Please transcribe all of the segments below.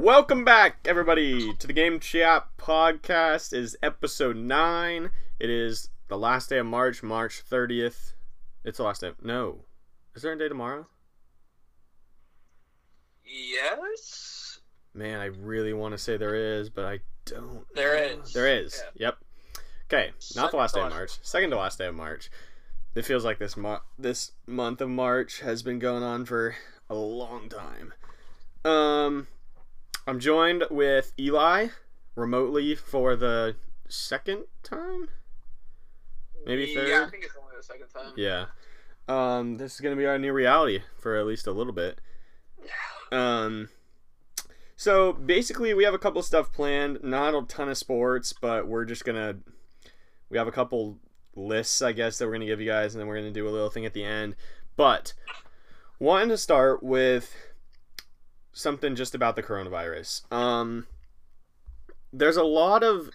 Welcome back, everybody, to the Game Chat podcast. It is episode nine. It is the last day of March, March thirtieth. It's the last day. No, is there a day tomorrow? Yes. Man, I really want to say there is, but I don't. There know. is. There is. Yeah. Yep. Okay, not the last day of. March. Second to last day of March. It feels like this mo- this month of March has been going on for a long time. Um, I'm joined with Eli remotely for the second time, maybe third. Yeah, I think it's only the second time. Yeah. Um, this is gonna be our new reality for at least a little bit. Yeah. Um, so basically, we have a couple stuff planned. Not a ton of sports, but we're just gonna. We have a couple lists, I guess, that we're gonna give you guys, and then we're gonna do a little thing at the end. But wanting to start with something just about the coronavirus. Um, there's a lot of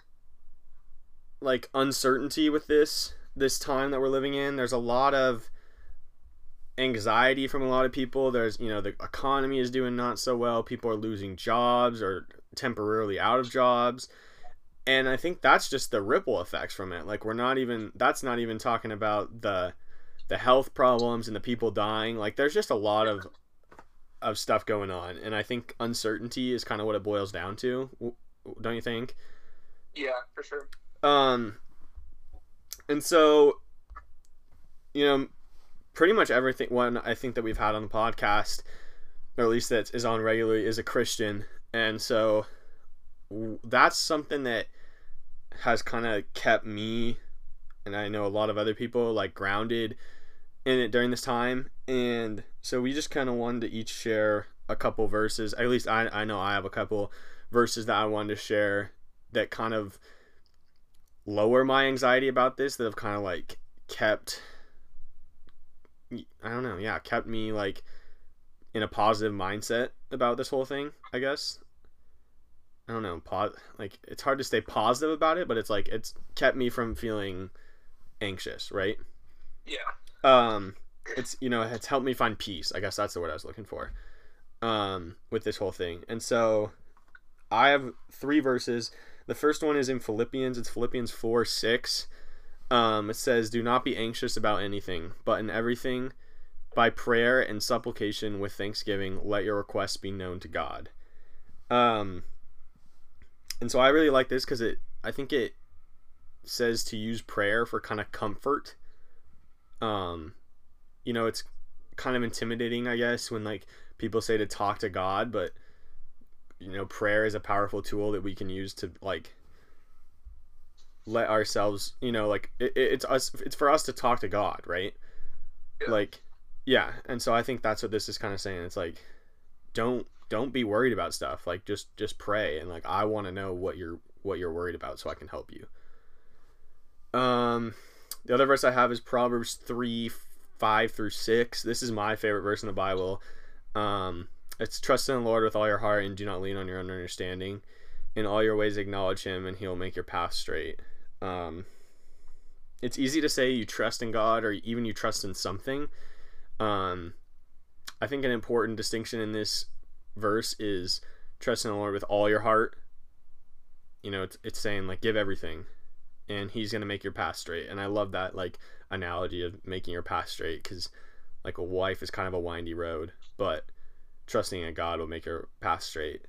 like uncertainty with this this time that we're living in. There's a lot of anxiety from a lot of people. There's, you know, the economy is doing not so well. People are losing jobs or temporarily out of jobs. And I think that's just the ripple effects from it. Like we're not even that's not even talking about the the health problems and the people dying. Like there's just a lot of of stuff going on. And I think uncertainty is kind of what it boils down to. Don't you think? Yeah, for sure. Um, and so, you know, pretty much everything one I think that we've had on the podcast, or at least that is on regularly, is a Christian, and so that's something that has kind of kept me, and I know a lot of other people like grounded in it during this time, and so we just kind of wanted to each share a couple verses. At least I I know I have a couple verses that I wanted to share that kind of lower my anxiety about this that have kind of like kept I don't know, yeah, kept me like in a positive mindset about this whole thing, I guess. I don't know, po- like it's hard to stay positive about it, but it's like it's kept me from feeling anxious, right? Yeah. um it's you know it's helped me find peace. I guess that's the word i was looking for um with this whole thing. And so i have three verses. The first one is in philippians. It's philippians 4 6 um it says do not be anxious about anything but in everything by prayer and supplication with thanksgiving let your requests be known to god. Um and so i really like this because it i think it says to use prayer for kind of comfort. Um you know it's kind of intimidating i guess when like people say to talk to god but you know prayer is a powerful tool that we can use to like let ourselves you know like it, it- it's us it's for us to talk to god right Yeah. like yeah and so i think that's what this is kind of saying it's like don't don't be worried about stuff like just just pray and like i want to know what you're what you're worried about so i can help you um the other verse I have is Proverbs 3 5 through 6. This is my favorite verse in the Bible. Um, it's trust in the Lord with all your heart and do not lean on your own understanding. In all your ways, acknowledge Him and He'll make your path straight. Um, it's easy to say you trust in God or even you trust in something. Um, I think an important distinction in this verse is trust in the Lord with all your heart. You know, it's, it's saying like give everything and he's gonna make your path straight. And I love that like analogy of making your path straight because like a wife is kind of a windy road, but trusting in God will make your path straight.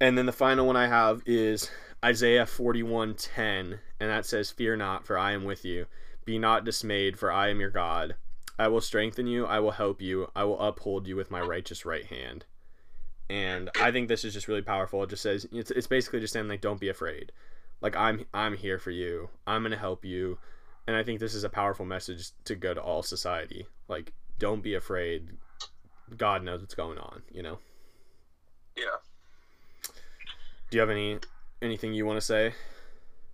And then the final one I have is Isaiah forty one ten, and that says, "Fear not, for I am with you. Be not dismayed, for I am your God. I will strengthen you. I will help you. I will uphold you with my righteous right hand." And I think this is just really powerful. It just says it's, it's basically just saying like, don't be afraid like i'm i'm here for you i'm gonna help you and i think this is a powerful message to go to all society like don't be afraid god knows what's going on you know Yeah. do you have any anything you want to say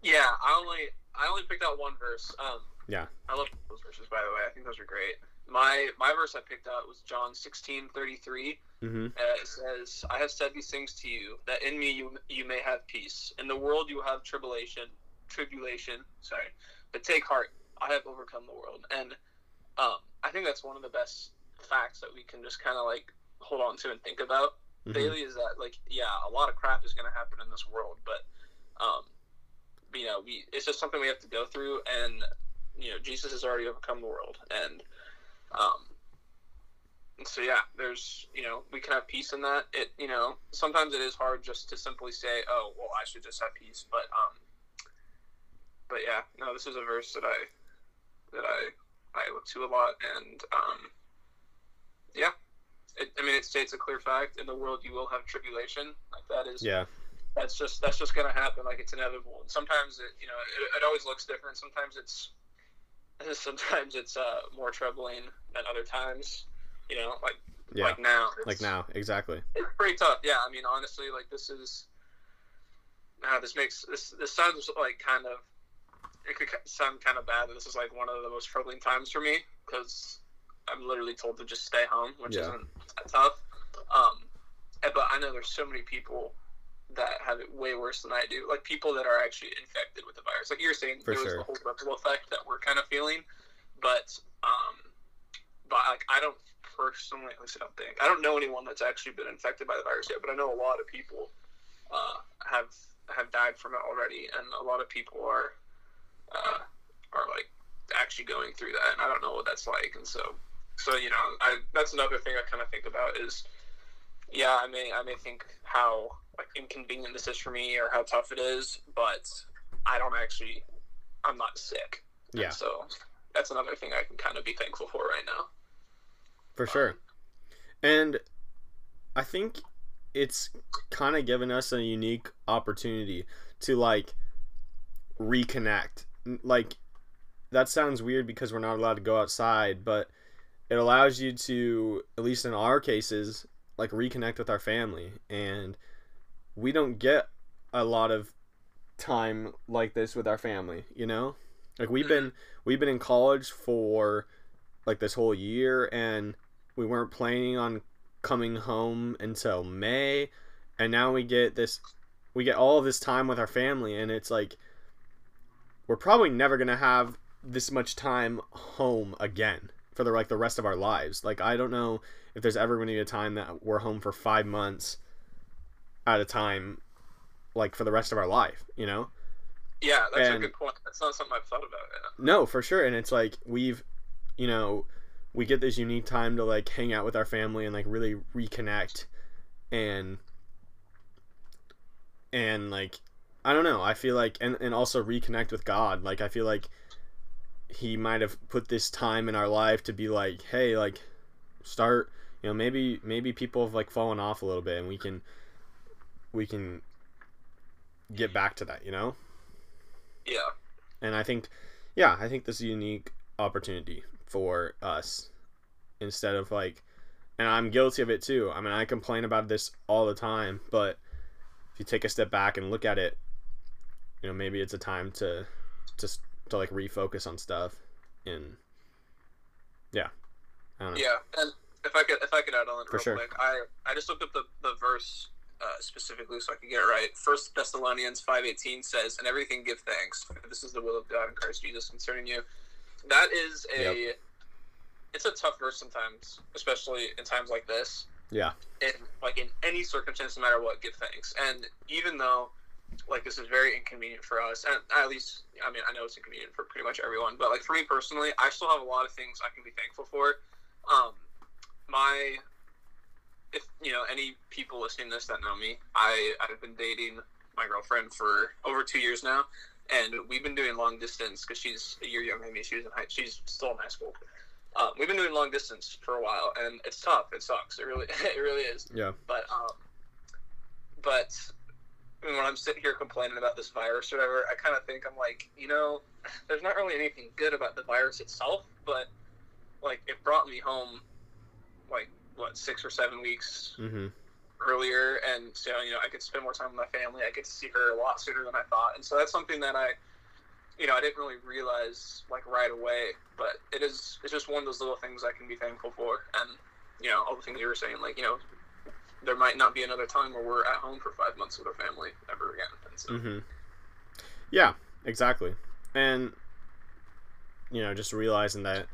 Yeah. I only I only picked out one verse. Um. Yeah. I love those verses by the way. I think those are great. My my verse I picked out was John sixteen thirty three. mm-hmm Uh, it says, "I have said these things to you, that in me you you may have peace. In the world you have tribulation, tribulation. Sorry, but take heart. I have overcome the world." And um, I think that's one of the best facts that we can just kind of like hold on to and think about Mhm. Bailey is that like yeah, a lot of crap is going to happen in this world, but um, you know, we it's just something we have to go through, and you know, Jesus has already overcome the world, and um, and so yeah, there's you know, we can have peace in that. It you know, sometimes it is hard just to simply say, oh, well, I should just have peace, but um, but yeah, no, this is a verse that I that I I look to a lot, and um, yeah. It, I mean, it states a clear fact: in the world you will have tribulation. Like that is, Yeah. that's just that's just gonna happen. Like it's inevitable. And sometimes it, you know, it, it always looks different. Sometimes it's, sometimes it's uh, more troubling than other times. You know, like Yeah. like now, Like now, exactly. it's pretty tough. Yeah, I mean, honestly, like this is. Now this makes this this sounds like kind of. It could sound kind of bad. This is like one of the most troubling times for me because I'm literally told to just stay home, which Yeah. isn't that tough. Um, but I know there's so many people that have it way worse than I do. Like people that are actually infected with the virus. Like you're saying, For there was the whole ripple effect that we're kind of feeling, but um, but like I don't personally, at least I don't think, I don't know anyone that's actually been infected by the virus yet, but I know a lot of people uh, have have died from it already, and a lot of people are actually going through that, and I don't know what that's like, and so so you know, I that's another thing I kind of think about is, yeah, I may I may think how like inconvenient this is for me or how tough it is, but I don't actually, I'm not sick. And Yeah. so that's another thing I can kind of be thankful for right now. For sure. And I think it's kind of given us a unique opportunity to like reconnect. Like that sounds weird because we're not allowed to go outside, but it allows you to at least in our cases like reconnect with our family and we don't get a lot of time like this with our family, you know? Like we've been we've been in college for like this whole year and we weren't planning on coming home until May and now we get this we get all this time with our family and it's like we're probably never going to have this much time home again for the like the rest of our lives. Like I don't know if there's ever going to be a time that we're home for 5 months at a time like for the rest of our life, you know? Yeah, that's And- a good point. That's not something I've thought about. Yeah. No, for sure. And it's like we've, you know, we get this unique time to like hang out with our family and like really reconnect and and like I don't know. I feel like and and also reconnect with God. Like I feel like he might have put this time in our life to be like, hey, like start, you know, maybe maybe people have like fallen off a little bit and we can we can get back to that, you know? Yeah. and I think, yeah, I think this is a unique opportunity for us instead of like, and I'm guilty of it too. I mean, I complain about this all the time, but if you take a step back and look at it, you know, maybe it's a time to just to like refocus on stuff and yeah, I don't know. Yeah, and if I could, if I could add on For real sure. quick, I I just looked up the, the verse uh, specifically so I could get it right. First Thessalonians five eighteen says, "And everything give thanks. This is the will of God in Christ Jesus concerning you." That is a. It's a tough verse sometimes, especially in times like this. Yeah. In like in any circumstance, no matter what, give thanks. And even though, like this is very inconvenient for us, and at least I mean I know it's inconvenient for pretty much everyone, but like for me personally, I still have a lot of things I can be thankful for. Um, my if you know any people listening to this that know me, I I've been dating my girlfriend for over two years now, and we've been doing long distance because she's a year younger than me. She was in high, she's still in high school. Um, we've been doing long distance for a while, and it's tough. It sucks. It really it really is. Yeah. But um, but when I'm sitting here complaining about this virus or whatever, I kind of think I'm like, you know, there's not really anything good about the virus itself, but like it brought me home, like what six or seven weeks Mm-hmm. earlier, and so you know I could spend more time with my family. I get to see her a lot sooner than I thought, and so that's something that I, you know, I didn't really realize like right away. But it is it's just one of those little things I can be thankful for, and you know all the things you were saying, like you know, there might not be another time where we're at home for five months with our family ever again. And so, Mm-hmm. Yeah, exactly. And you know, just realizing that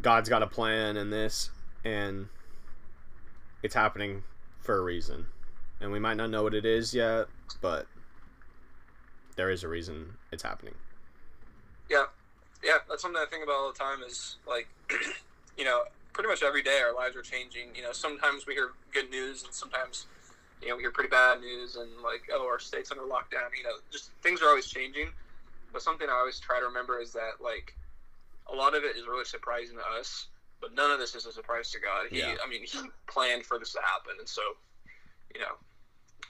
God's got a plan in this and it's happening for a reason, and we might not know what it is yet, but there is a reason it's happening. Yeah, yeah, that's something I think about all the time. Is like, you know, pretty much every day our lives are changing. You know, sometimes we hear good news, and sometimes, you know, we hear pretty bad news, and like, oh, our state's under lockdown. You know, just things are always changing. But something I always try to remember is that like, a lot of it is really surprising to us, but none of this is a surprise to God. He, Yeah. I mean, he planned for this to happen, and so, you know,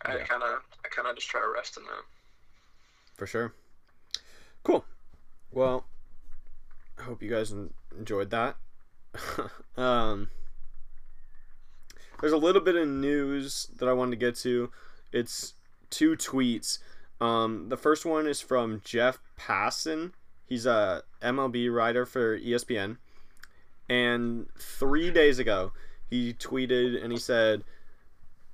I kind of, I kind of just try to rest in that. for sure. Cool. Well, I hope you guys enjoyed that. um, there's a little bit of news that I wanted to get to. It's two tweets. Um, the first one is from Jeff Passan. He's a MLB writer for ESPN. And three days ago, he tweeted and he said,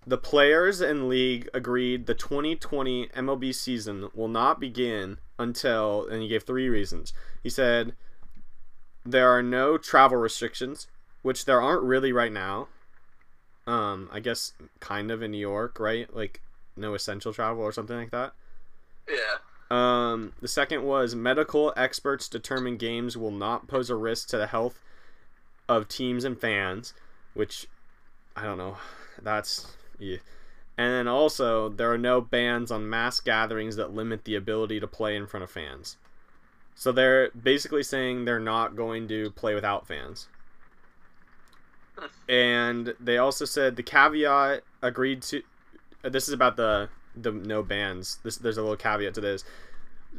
the players and league agreed the 2020 MLB season will not begin until, and he gave three reasons. He said there are no travel restrictions, which there aren't really right now. Um, I guess kind of in New York, right? Like no essential travel or something like that. Yeah. Um, the second was medical experts determine games will not pose a risk to the health of teams and fans, which I don't know. That's yeah. And then also there are no bans on mass gatherings that limit the ability to play in front of fans. So they're basically saying they're not going to play without fans. And they also said the caveat agreed to uh, this is about the the no bans. This there's a little caveat to this.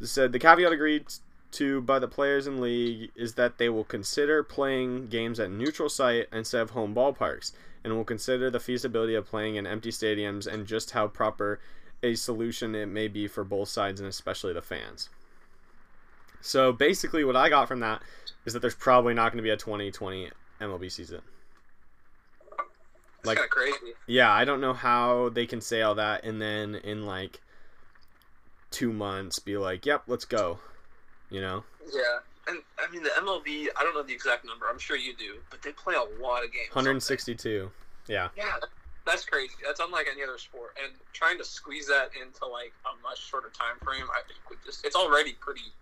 It said the caveat agreed to by the players in league is that they will consider playing games at neutral site instead of home ballparks, and will consider the feasibility of playing in empty stadiums and just how proper a solution it may be for both sides and especially the fans. So basically, what I got from that is that there's probably not going to be a 2020 MLB season. It's Like- kind of crazy. Yeah, I don't know how they can say all that and then in like two months be like, "Yep, let's go," you know? Yeah, and I mean the MLB. I don't know the exact number. I'm sure you do, but they play a lot of games. don't 162. Yeah, Yeah, that's crazy. That's unlike any other sport. And trying to squeeze that into like a much shorter time frame, I think would just it's already pretty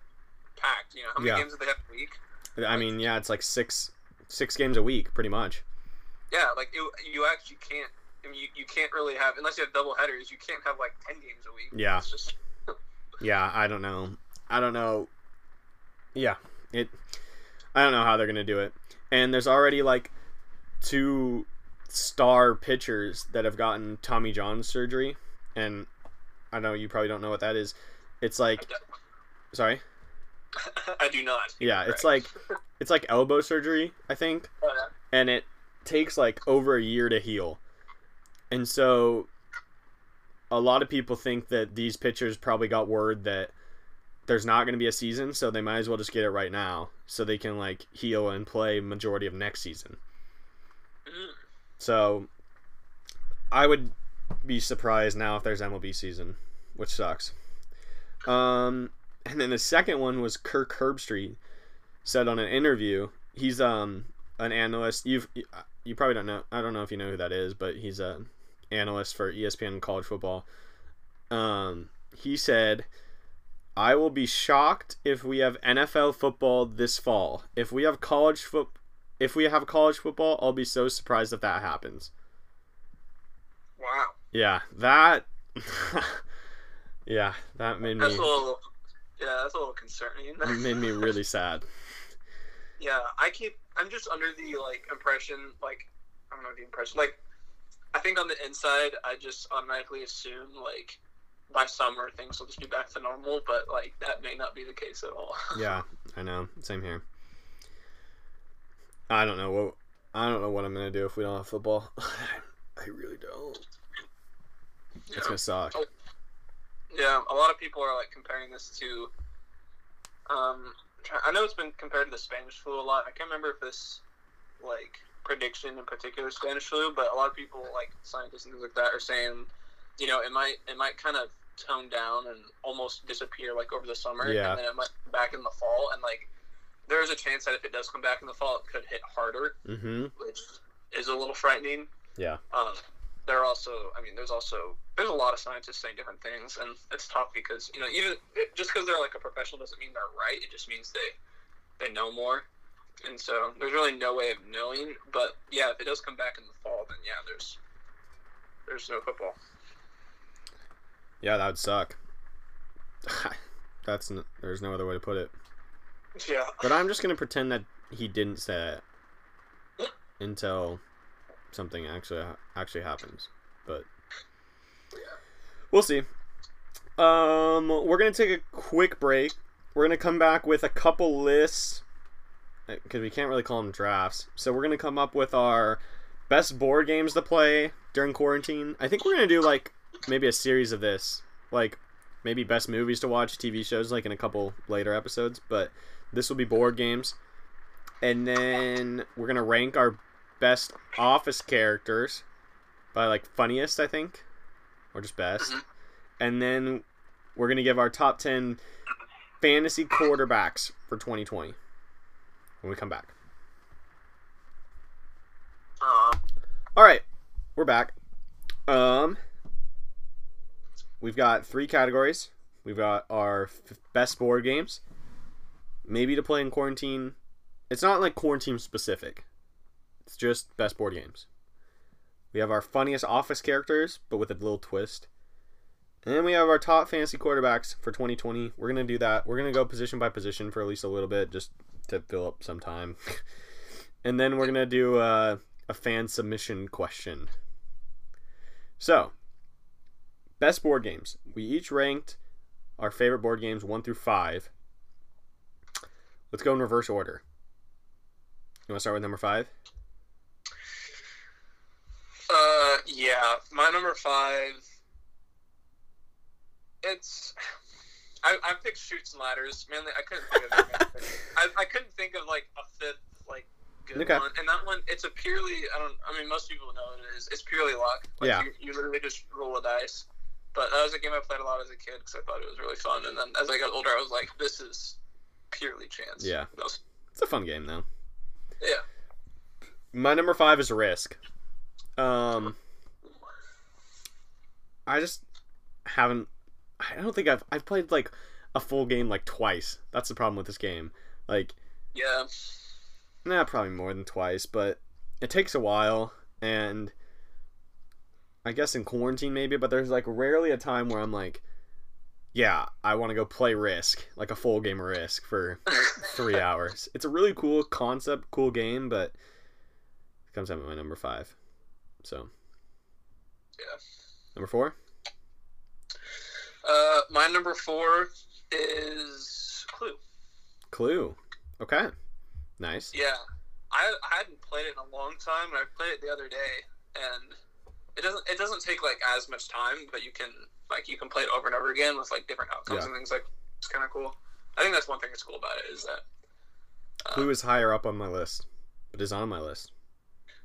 packed. You know, how many Yeah. games do they have a week? I mean, yeah, it's like six six games a week, pretty much. Yeah, like it, you actually can't. I mean, you, you can't really have unless you have double headers. You can't have like ten games a week. Yeah. just Yeah, I don't know. I don't know. Yeah, it. I don't know how they're gonna do it. And there's already like two star pitchers that have gotten Tommy John surgery, and I know you probably don't know what that is. It's like, sorry. I do not. Yeah, it's like it's like elbow surgery, I think, Oh, yeah. and it takes like over a year to heal. And so a lot of people think that these pitchers probably got word that there's not going to be a season, so they might as well just get it right now so they can like heal and play majority of next season. Mm. So I would be surprised now if there's MLB season, which sucks. Um, and then the second one was Kirk Herbstreit said on an interview. He's um an analyst. You've you probably don't know. I don't know if you know who that is, but he's a analyst for ESPN college football. Um, he said, "I will be shocked if we have NFL football this fall. If we have college foot, if we have college football, I'll be so surprised if that happens." Wow, Yeah, that. yeah, that made that's me a little. Yeah, that's a little concerning. It made me really sad. Yeah, I keep. I'm just under the like impression, like I don't know the impression, like I think on the inside, I just automatically assume like by summer things will just be back to normal, but like that may not be the case at all. Yeah, I know. Same here. I don't know what I don't know what I'm gonna do if we don't have football. I really don't. It's gonna suck. Oh, Yeah, a lot of people are like comparing this to. Um, I know it's been compared to the Spanish flu a lot. I can't remember if this, like, prediction in particular Spanish flu, but a lot of people, like scientists and things like that, are saying, you know, it might it might kind of tone down and almost disappear like over the summer, Yeah. and then it might come back in the fall, and like there is a chance that if it does come back in the fall, it could hit harder, Mm-hmm. which is a little frightening. Yeah. Um, there are also, I mean, there's also there's a lot of scientists saying different things, and it's tough because you know even just because they're like a professional doesn't mean they're right. It just means they they know more, and so there's really no way of knowing. But yeah, if it does come back in the fall, then yeah, there's there's no football. Yeah, that would suck. That's n- there's no other way to put it. Yeah. But I'm just gonna pretend that he didn't say it until something actually actually happens. But we'll see. Um, we're gonna take a quick break. We're gonna come back with a couple lists because we can't really call them drafts. So we're gonna come up with our best board games to play during quarantine. I think we're gonna do like maybe a series of this, like maybe best movies to watch, TV shows, like in a couple later episodes. But this will be board games, and then we're gonna rank our best Office characters by like funniest, I think, or just best, Mhm. and then we're gonna give our top ten fantasy quarterbacks for 2020 when we come back. Uh, All right, we're back. Um, we've got three categories. We've got our f- best board games, maybe to play in quarantine. It's not like quarantine specific. It's just best board games. We have our funniest office characters, but with a little twist. And then we have our top fantasy quarterbacks for 2020. We're gonna do that. We're gonna go position by position for at least a little bit, just to fill up some time. and then we're gonna do uh, a fan submission question. So, best board games. We each ranked our favorite board games one through five. Let's go in reverse order. You want to start with number five? Uh, yeah, my number five. It's. I, I picked Chutes and Ladders. Mainly, I couldn't think of. I, I couldn't think of like a fifth like good Okay. one. And that one, it's a purely. I don't. I mean, most people know what it is. It's purely luck. Like, Yeah. You, you literally just roll a dice. But that was a game I played a lot as a kid because I thought it was really fun. And then as I got older, I was like, this is purely chance. Yeah. It's a fun game though. yeah. My number five is Risk. Um, I just haven't. I don't think I've I've played like a full game like twice. That's the problem with this game. Like, Yeah. nah, probably more than twice, but it takes a while, and I guess in quarantine maybe. But there's like rarely a time where I'm like, yeah, I want to go play Risk, like a full game of Risk for three hours. It's a really cool concept, cool game, but it comes out at my number five. So, Yeah. number four. Uh, my number four is Clue. Clue. Okay. Nice. Yeah, I, I hadn't played it in a long time, and I played it the other day, and it doesn't it doesn't take like as much time, but you can like you can play it over and over again with like different outcomes Yeah. and things like it's kind of cool. I think that's one thing that's cool about it is that uh, Clue is higher up on my list, but is on my list.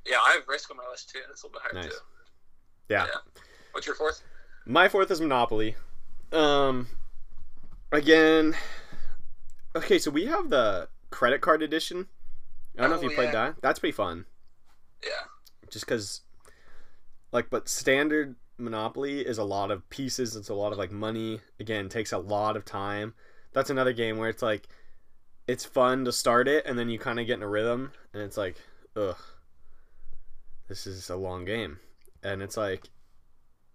Yeah I have Risk on my list too. It's a little bit higher Nice. too. Yeah. What's your fourth? My fourth is Monopoly. Um, again, okay, so we have the credit card edition. I don't know if Oh, you played that. That's pretty fun. Yeah, Just because, like, but standard Monopoly is a lot of pieces. It's a lot of like money. Again, takes a lot of time. That's another game where it's like, it's fun to start it, and then you kind of get in a rhythm, and it's like, ugh, this is a long game, and it's like,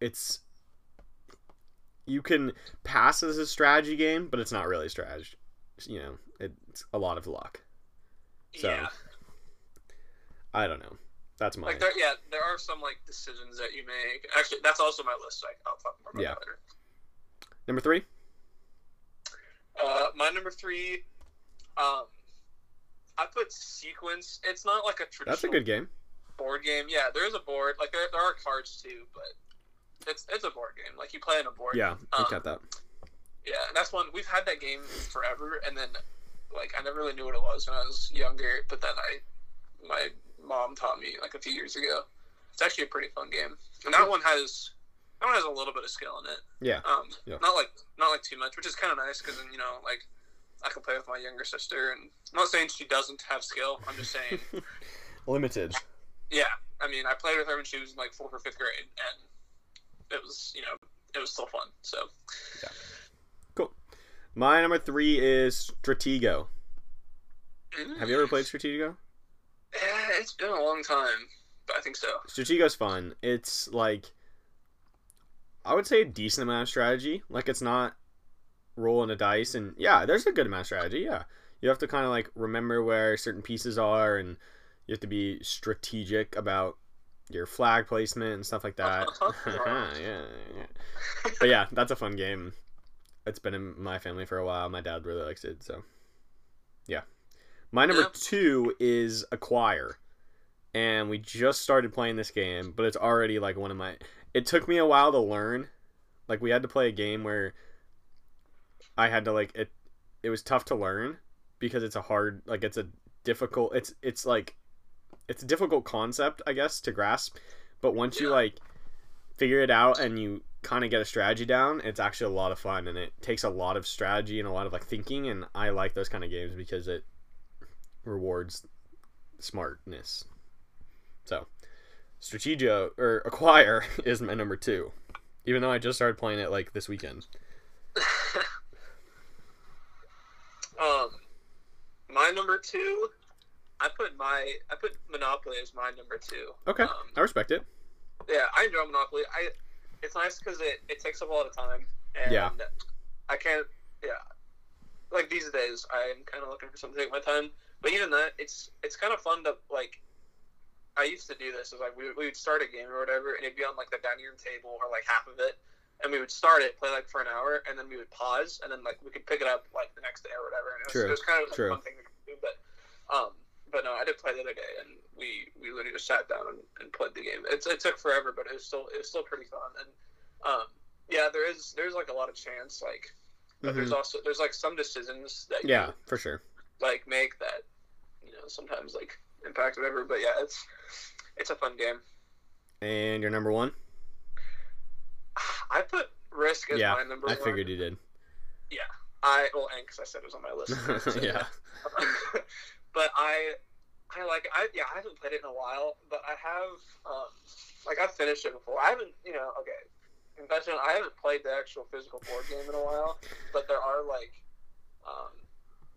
it's you can pass as a strategy game, but it's not really strategy. You know, it's a lot of luck. So, yeah. I don't know. That's my Like there, yeah, there are some like decisions that you make. Actually, that's also my list. Like I'll talk more about Yeah. that later. number three. Uh, my number three, um, I put sequence. It's not like a traditional That's a good game. Board game. Yeah, there is a board. Like there, there are cards too, but it's it's a board game. Like you play on a board. Yeah, I Um, got that. Yeah, and that's one we've had that game forever, and then like I never really knew what it was when I was younger, but then I my mom taught me like a few years ago. It's actually a pretty fun game, and that one has that one has a little bit of skill in it. Yeah. Um, Yeah. not like not like too much, which is kind of nice because then you know like I can play with my younger sister, and I'm not saying she doesn't have skill. I'm just saying Limited. Yeah, I mean, I played with her when she was in like fourth or fifth grade, and it was you know it was still fun. So cool. My number three is Stratego. Mm. Have you ever played Stratego? Yeah, it's been a long time, but I think so. Stratego's fun. It's like I would say a decent amount of strategy. Like it's not rolling a dice and yeah, there's a good amount of strategy, yeah. You have to kind of like remember where certain pieces are and you have to be strategic about your flag placement and stuff like oh, that. yeah, yeah, yeah. But yeah, that's a fun game. It's been in my family for a while. My dad really likes it, so yeah. My number Yeah. two is Acquire, and we just started playing this game, but it's already like one of my. It took me a while to learn. Like we had to play a game where I had to like it. It was tough to learn because it's a hard, like it's a difficult. It's it's like it's a difficult concept, I guess, to grasp. But once you like figure it out and you kind of get a strategy down, it's actually a lot of fun and it takes a lot of strategy and a lot of like thinking. And I like those kind of games because it rewards smartness. So, Stratego or Acquire is my number two, even though I just started playing it like this weekend. um, my number two, I put my I put Monopoly as my number two. Okay, Um, I respect it. yeah, I enjoy Monopoly. I it's nice because it, it takes up a lot of time. And Yeah. I can't. Yeah. Like these days, I'm kind of looking for something to take my time. But even that, it's it's kind of fun to like. I used to do this. Is like we, we would start a game or whatever, and it'd be on like the dining room table or like half of it, and we would start it, play like for an hour, and then we would pause, and then like we could pick it up like the next day or whatever. And it was, True, it was kind of true. a fun thing to do. But um, but no, I did play the other day, and we we literally just sat down and, and played the game. It's it took forever, but it was still it was still pretty fun. And um, yeah, there is there's like a lot of chance, like, but there's also there's like some decisions that you, Mm-hmm. Yeah, for sure. like make that you know sometimes like impact whatever. But yeah, it's it's a fun game. And your number one? I put Risk as Yeah, my number I one. I figured you did. Yeah, I well, and because I said it was on my list. yeah. but I, I like I yeah I haven't played it in a while, but I have um like I've finished it before. I haven't you know okay confession I haven't played the actual physical board game in a while, but there are like um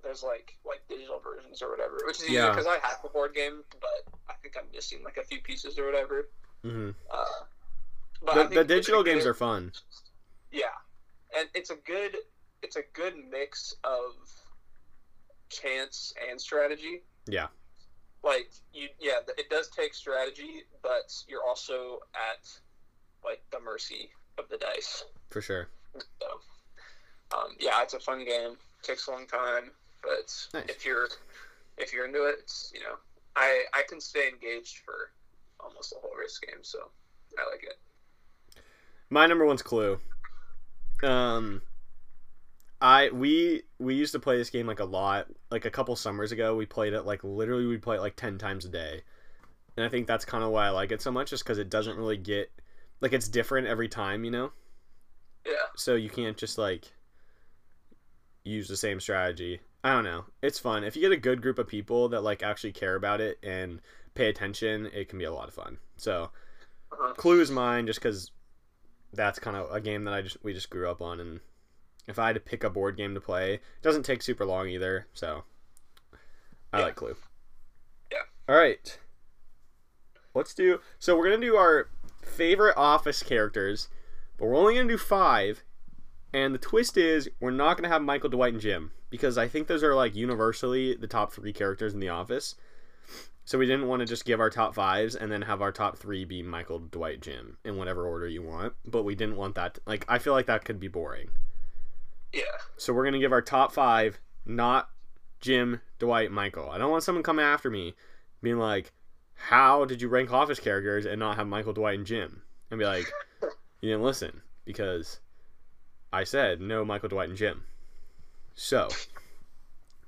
there's like like digital versions or whatever, which is easy Yeah. because I have the board game, but I think I'm missing like a few pieces or whatever. Mm-hmm. Uh, but The, the digital games are fun. yeah, and it's a good it's a good mix of chance and strategy. Yeah. Like you, yeah, it does take strategy, but you're also at like the mercy of the dice. For sure. So, um, yeah, it's a fun game. takes a long time, but Nice. if you're if you're into it, it's you know, I I can stay engaged for almost the whole race game, so I like it. My number one's Clue. Um, I we we used to play this game like a lot. Like a couple summers ago, we played it like literally we play it like ten times a day, and I think that's kind of why I like it so much, just because it doesn't really get like it's different every time, you know. Yeah, So you can't just like use the same strategy. I don't know. It's fun if you get a good group of people that like actually care about it and pay attention. It can be a lot of fun. So uh-huh. Clue is mine just because that's kind of a game that I just we just grew up on, and if I had to pick a board game to play, it doesn't take super long either. So I Yeah. like Clue. Yeah. All right. Let's do. So we're gonna do our favorite Office characters, but we're only gonna do five. And the twist is we're not gonna have Michael, Dwight, and Jim because I think those are like universally the top three characters in The Office. So we didn't want to just give our top fives and then have our top three be Michael, Dwight, Jim in whatever order you want. But we didn't want that. like I feel like that could be boring. Yeah, So we're gonna give our top five, not Jim, Dwight, Michael. I don't want someone coming after me, being like, "How did you rank Office characters and not have Michael, Dwight, and Jim?" And be like, "You didn't listen because I said no Michael, Dwight, and Jim." So,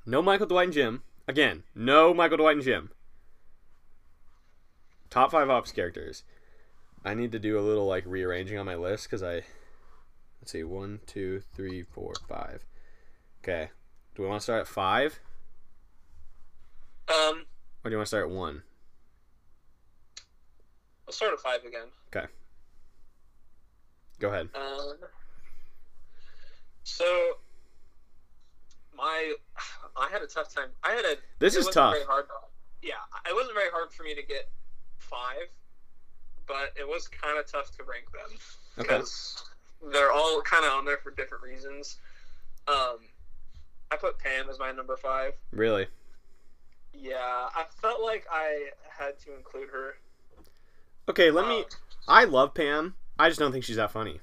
no Michael, Dwight, and Jim. Again, no Michael, Dwight, and Jim. Top five Office characters. I need to do a little like rearranging on my list because I Let's see, one, two, three, four, five. Okay. Do we want to start at five, um, or do you want to start at one? Let's start at five again. Okay. Go ahead. Um, so my, I had a tough time. I had a. This is tough. Hard. Yeah, it wasn't very hard for me to get five, but it was kind of tough to rank them Okay. because they're all kind of on there for different reasons. Um, I put Pam as my number five. Really? Yeah, I felt like I had to include her. Okay, let me. Um, I love Pam. I just don't think she's that funny.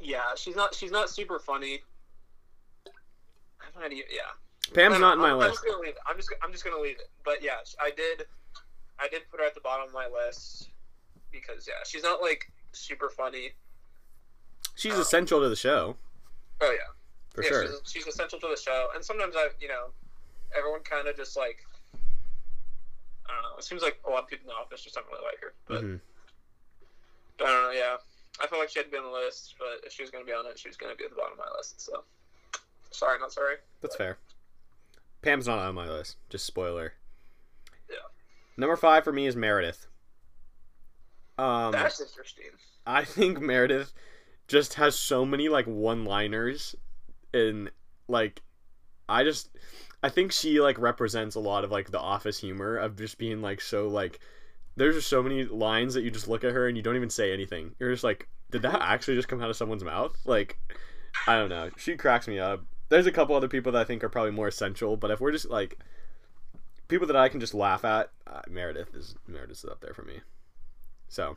yeah, she's not. She's not super funny. I'm not even. Yeah. Pam's I'm- not in my I'm, I'm list. just gonna leave it. I'm just. I'm just gonna leave it. But yeah, I did. I did put her at the bottom of my list because yeah, she's not like super funny. She's essential to the show, Oh yeah, for yeah, sure. She's, she's essential to the show, and sometimes I, you know, everyone kind of just like. I don't know. It seems like a lot of people in the office just don't really like her, but, Mhm. but I don't know. Yeah, I feel like she had to be on the list, but if she was going to be on it, she was going to be at the bottom of my list. So, sorry, not sorry. That's fair. Pam's not on my list. Just spoiler. Yeah. Number five for me is Meredith. Um, That's interesting. I think Meredith just has so many like one-liners, and like, I just, I think she like represents a lot of like the office humor of just being like so like. There's just so many lines that you just look at her and you don't even say anything. You're just like, did that actually just come out of someone's mouth? Like, I don't know. She cracks me up. There's a couple other people that I think are probably more essential, but if we're just like people that I can just laugh at, uh, Meredith is Meredith is up there for me. So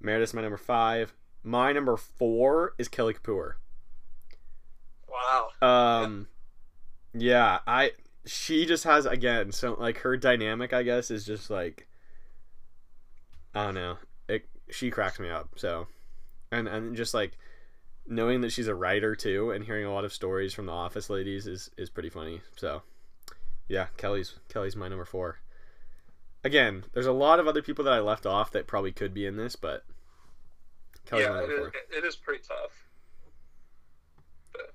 Meredith's my number five. My number four is Kelly Kapoor. Wow. Um, yeah, I she just has again so like her dynamic I guess is just like I don't know it she cracks me up so and and just like knowing that she's a writer too and hearing a lot of stories from the office ladies is is pretty funny so yeah Kelly's Kelly's my number four again there's a lot of other people that I left off that probably could be in this but Kelly's my yeah, it is, it is pretty tough. But,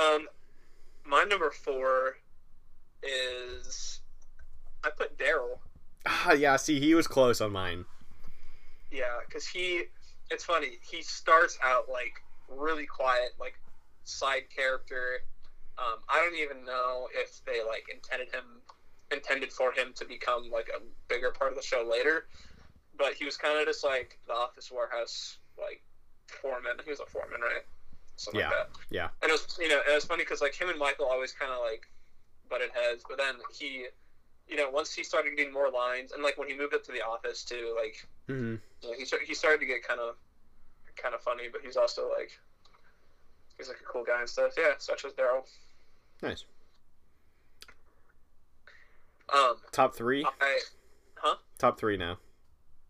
um, my number four is I put Darryl. ah yeah see he was close on mine Yeah, because he, it's funny. He starts out like really quiet, like side character. Um, I don't even know if they like intended him, intended for him to become like a bigger part of the show later. But he was kind of just like the office warehouse like foreman. He was a foreman, right? Something Yeah, like that. yeah. And it was you know it was funny because like him and Michael always kind of like butted heads, but then he, you know, once he started getting more lines, and like when he moved up to the office too, like hmm yeah, he he started to get kind of kind of funny, but he's also like he's like a cool guy and stuff. Yeah, such as Darryl. nice Um, top three I top three now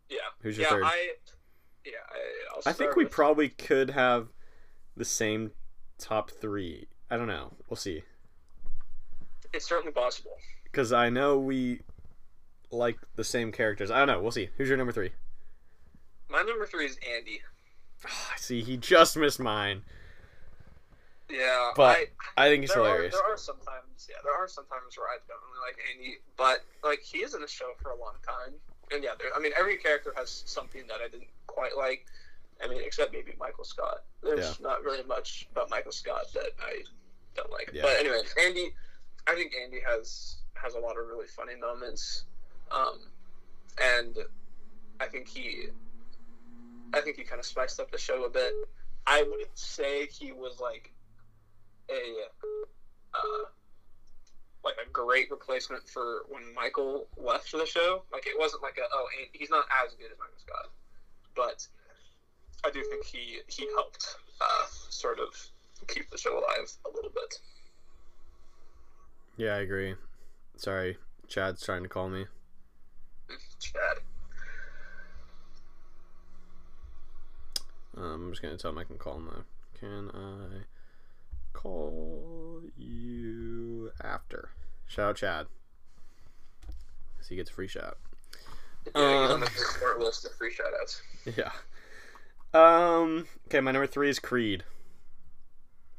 yeah Who's your yeah third? I yeah I, I'll I think we with- probably could have the same top three. I don't know. We'll see. it's certainly possible. Because I know we like the same characters. I don't know. We'll see. Who's your number three? My number three is Andy. Ah, see, he just missed mine. Yeah, But I, I think he's hilarious. Are, there are sometimes, yeah, there are sometimes where I don't really like Andy, but like he is in the show for a long time, and yeah, there, I mean every character has something that I didn't quite like. I mean, except maybe Michael Scott. There's not really much about Michael Scott that I don't like. Yeah. But anyway, Andy, I think Andy has has a lot of really funny moments, um, and I think he, I think he kind of spiced up the show a bit. I wouldn't say he was like a uh, like a great replacement for when Michael left the show. Like it wasn't like a oh he's not as good as Michael Scott, but I do think he he helped uh, sort of keep the show alive a little bit. Yeah, I agree. Sorry, Chad's trying to call me. Chad. Um, I'm just gonna tell him I can call him though. Can I call you after? Shout out Chad. So he gets a free shout. Yeah, Um, on the short list of free shoutouts. Yeah. Um. Okay, my number three is Creed.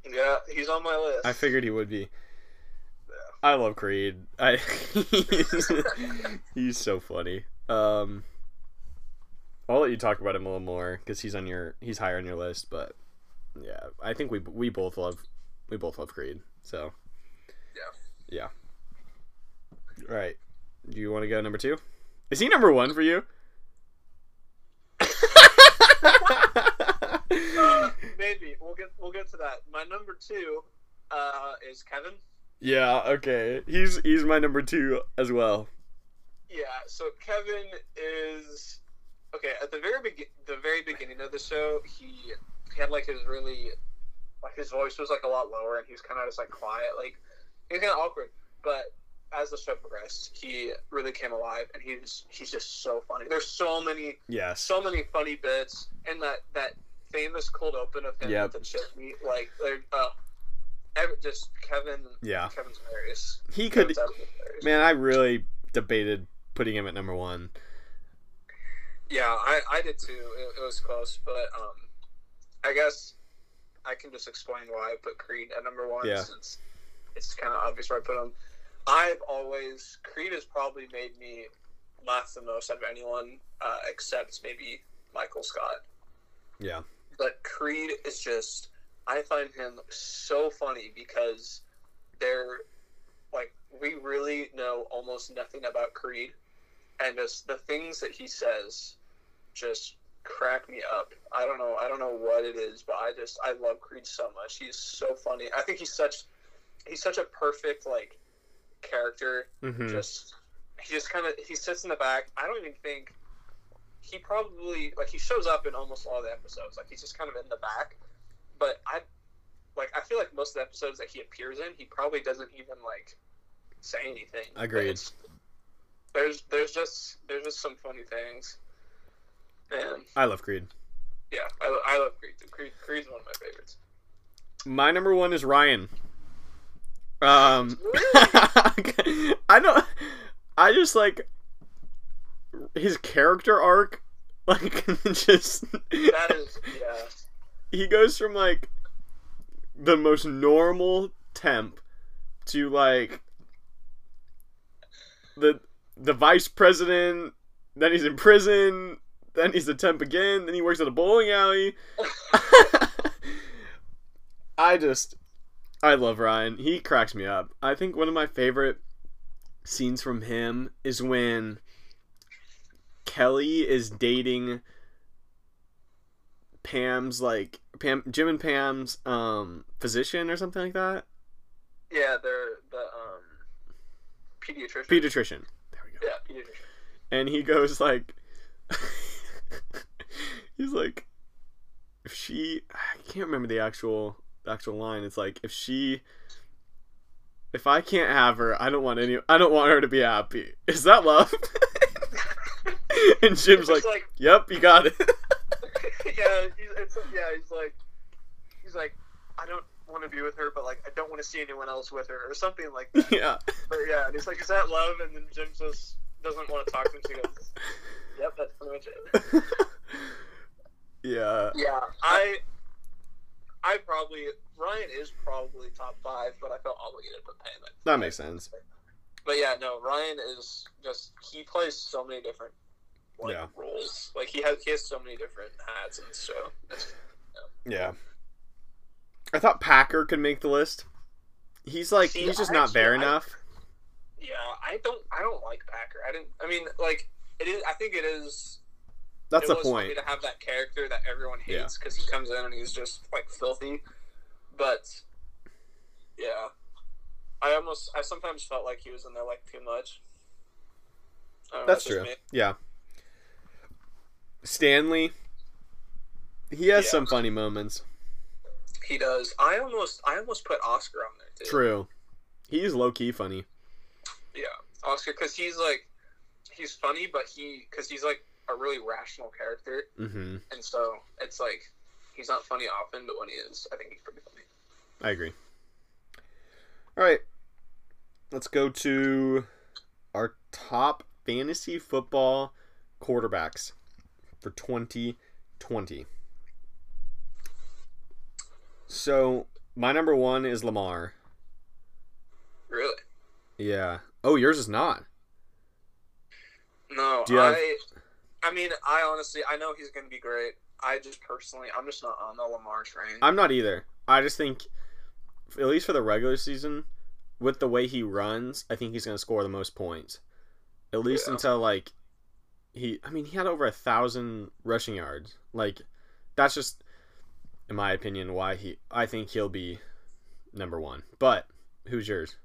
Yeah, he's on my list. I figured he would be. I love Creed. I he's, he's so funny. Um, I'll let you talk about him a little more because he's on your he's higher on your list. But yeah, I think we we both love we both love Creed. So Yeah. yeah. All right. Do you want to go number two? Is he number one for you? Uh, maybe we'll get we'll get to that. My number two uh, is Kevin. yeah. Okay. He's he's my number two as well. Yeah, so Kevin is okay. At the very begin, the very beginning of the show, he, he had like his really, like his voice was like a lot lower, and he was kind of just like quiet, like he was kind of awkward. But as the show progressed, he really came alive, and he's he's just so funny. There's so many yeah, so many funny bits, and that that famous cold open of him Yep. with the chip meat, like they're uh, just Kevin. Yeah. Kevin's hilarious. He could. Hilarious. Man, I really debated putting him at number one. Yeah, I, I did too. It, it was close, but um, I guess I can just explain why I put Creed at number one Yeah. since it's kind of obvious where I put him. I've always Creed has probably made me laugh the most out of anyone, uh, except maybe Michael Scott. Yeah. But Creed is just I find him so funny because they're like we really know almost nothing about Creed and just the things that he says just crack me up. I don't know I don't know what it is, but I just I love Creed so much. He's so funny. I think he's such he's such a perfect like character Mm-hmm. just he just kind of he sits in the back. I don't even think he probably like he shows up in almost all the episodes. Like he's just kind of in the back. But I like I feel like most of the episodes that he appears in, he probably doesn't even like say anything. Agreed. There's there's just there's just some funny things. And I love Creed. yeah, I, I love Creed. too. Creed Creed's one of my favorites. My number one is Ryan. Um, I don't. I just like his character arc. Like, just That is yeah. he goes from like the most normal temp to like the the vice president. Then he's in prison. Then he's a temp again. Then he works at a bowling alley. I just, I love Ryan. He cracks me up. I think one of my favorite scenes from him is when Kelly is dating Pam's like Pam, Jim and Pam's um physician or something like that. Yeah, they're the um pediatrician. Pediatrician. There we go. yeah, pediatrician. and he goes like he's like if she I can't remember the actual the actual line it's like if she if I can't have her I don't want any I don't want her to be happy is that love and Jim's like like yep you got it yeah, he's, it's, yeah, he's like, he's like, I don't want to be with her, but like, I don't want to see anyone else with her, or something like that. yeah but yeah, and he's like, is that love? And then Jim just doesn't want to talk to him. So he goes, Yep, that's pretty much it. Yeah Yeah, I, I probably Ryan is probably top five, but I felt obligated to pay him. that makes sense But yeah, no, Ryan is just he plays so many different like Yeah. roles. Like he has he has so many different hats in the show. Yeah I thought Packer could make the list he's like See, he's just I not actually- there I- enough Yeah, I don't I don't like Packer. I didn't. I mean, like it is. I think it is. That's it the was point to have that character that everyone hates because he comes in and he's just like filthy. But yeah, I almost I sometimes felt like he was in there like too much. Know, That's just true. Yeah. Stanley. He has Yeah. some funny moments. He does. I almost I almost put Oscar on there too. True. He's low key funny. Yeah, Oscar because he's like he's funny, but he because he's like a really rational character, Mm-hmm. and so it's like he's not funny often, but when he is, I think he's pretty funny. I agree. All right. Let's go to our top fantasy football quarterbacks for 2020. So, my number one is Lamar. Really? Yeah. Oh, yours is not. No, have- I. I mean, I honestly, I know he's going to be great. I just personally, I'm just not on the Lamar train. I'm not either. I just think, at least for the regular season, with the way he runs, I think he's going to score the most points. At least Yeah. until like he. I mean, he had over a thousand rushing yards. Like, that's just, in my opinion, why he. I think he'll be number one. But who's yours?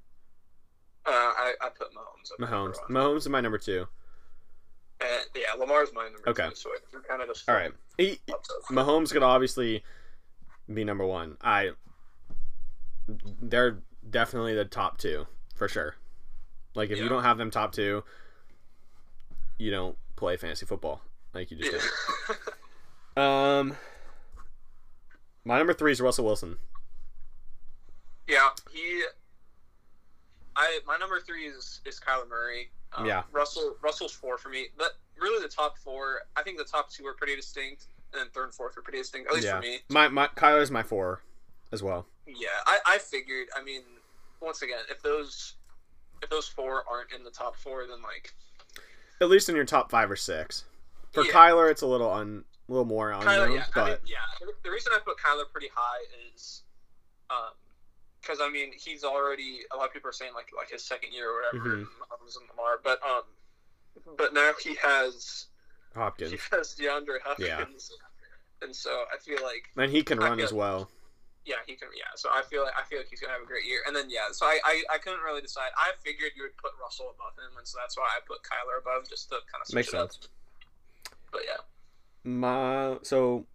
Uh, I, I put Mahomes. Mahomes. Mahomes is my number two. And, yeah, Lamar's my number Okay. two. So kind of just All right. He, Mahomes could obviously be number one. I they're definitely the top two for sure. Like if you don't have them top two, you don't play fantasy football. Like you just Yeah. Um, my number three is Russell Wilson. yeah, he. I my number three is is Kyler Murray. Um, Yeah. Russell Russell's four for me, but really the top four. I think the top two are pretty distinct, and then third and fourth are pretty distinct. At least yeah, for me. my my Kyler's my four, as well. Yeah, I, I figured. I mean, once again, if those if those four aren't in the top four, then like At least in your top five or six. For Yeah. Kyler, it's a little un, a little more unknown, Kyler, yeah, I but mean, yeah. The, the reason I put Kyler pretty high is, um, because I mean he's already a lot of people are saying like like his second year or whatever, Mhm. And Lamar, but um, but now he has Hopkins, he has DeAndre Hopkins, and so I feel like and he can I run feel- as well. yeah he can yeah. So I feel like I feel like he's gonna have a great year, and then yeah. So I I, I couldn't really decide. I figured you would put Russell above him, and so that's why I put Kyler above just to kind of switch Makes it up. sense. But yeah, My so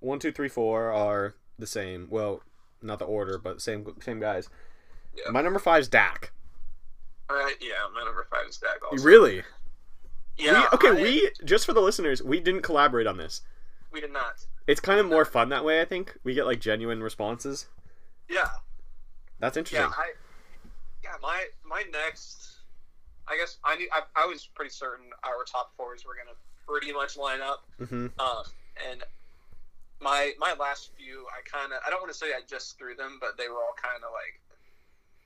one, two, three, four are the same. Well, not the order, but same same guys. Yeah. My number five is Dak. all right, yeah. My number five is Dak. Also. Really? Yeah. We, okay, I- we just for the listeners, we didn't collaborate on this. we did not. It's kind of more fun that way. I think we get like genuine responses. Yeah. That's interesting. Yeah, I yeah my my next. I guess I knew I, I was pretty certain our top fours were gonna pretty much line up. hmm Um, and my my last few, I kind of I don't want to say I just threw them, but they were all kind of like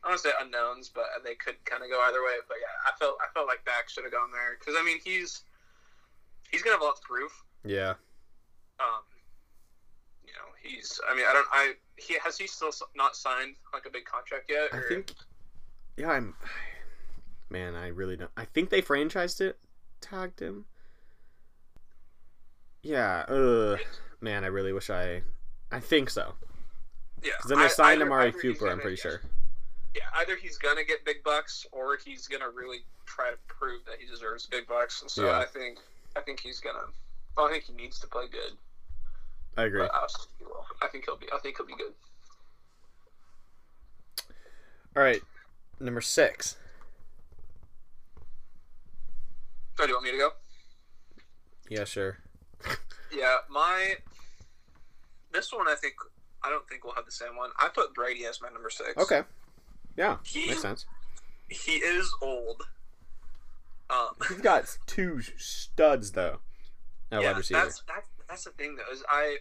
I don't want to say unknowns, but they could kind of go either way. But yeah, I felt I felt like Dak should have gone there because I mean he's he's gonna have a lot to prove. Yeah. Um, you know he's I mean I don't I he has he still not signed like a big contract yet? I think. Yeah, I'm. Man, I really don't. I think they franchised it, tagged him. Yeah. Uh. Man, I really wish I. I think so. Yeah, Because then they I- signed Amari Cooper. I'm pretty yeah. sure. Yeah, either he's gonna get big bucks or he's gonna really try to prove that he deserves big bucks. And so Yeah. I think I think he's gonna. Well, I think he needs to play good. I agree. I, also think he will. I think he'll be. I think he'll be good. All right, number six. So do you want me to go? Yeah, sure. Yeah, my. This one I think I don't think we'll have the same one. I put Brady as my number six. Okay. Yeah, He makes sense. he is old. Um, He's got two studs though. Yeah, that's that's that's the thing though is I,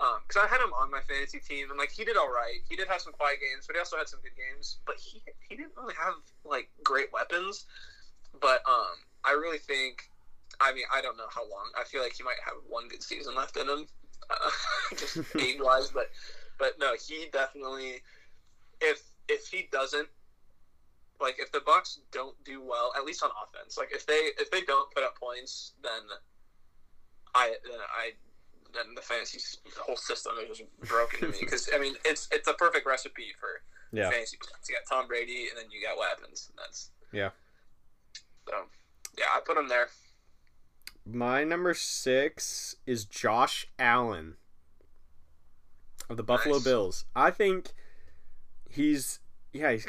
um, because I had him on my fantasy team and like he did all right. He did have some quiet games, but he also had some good games. But he he didn't really have like great weapons. But um, I really think, I mean, I don't know how long. I feel like he might have one good season left in him, uh, just age wise. But but no, he definitely, if if he doesn't. Like if the Bucs don't do well, at least on offense, like if they if they don't put up points, then I then I then the fantasy whole system is just broken to me because I mean it's it's a perfect recipe for yeah. fantasy. You got Tom Brady and then you got weapons. And that's Yeah. So yeah, I put him there. My number six is Josh Allen of the Buffalo Nice. Bills. I think he's yeah he's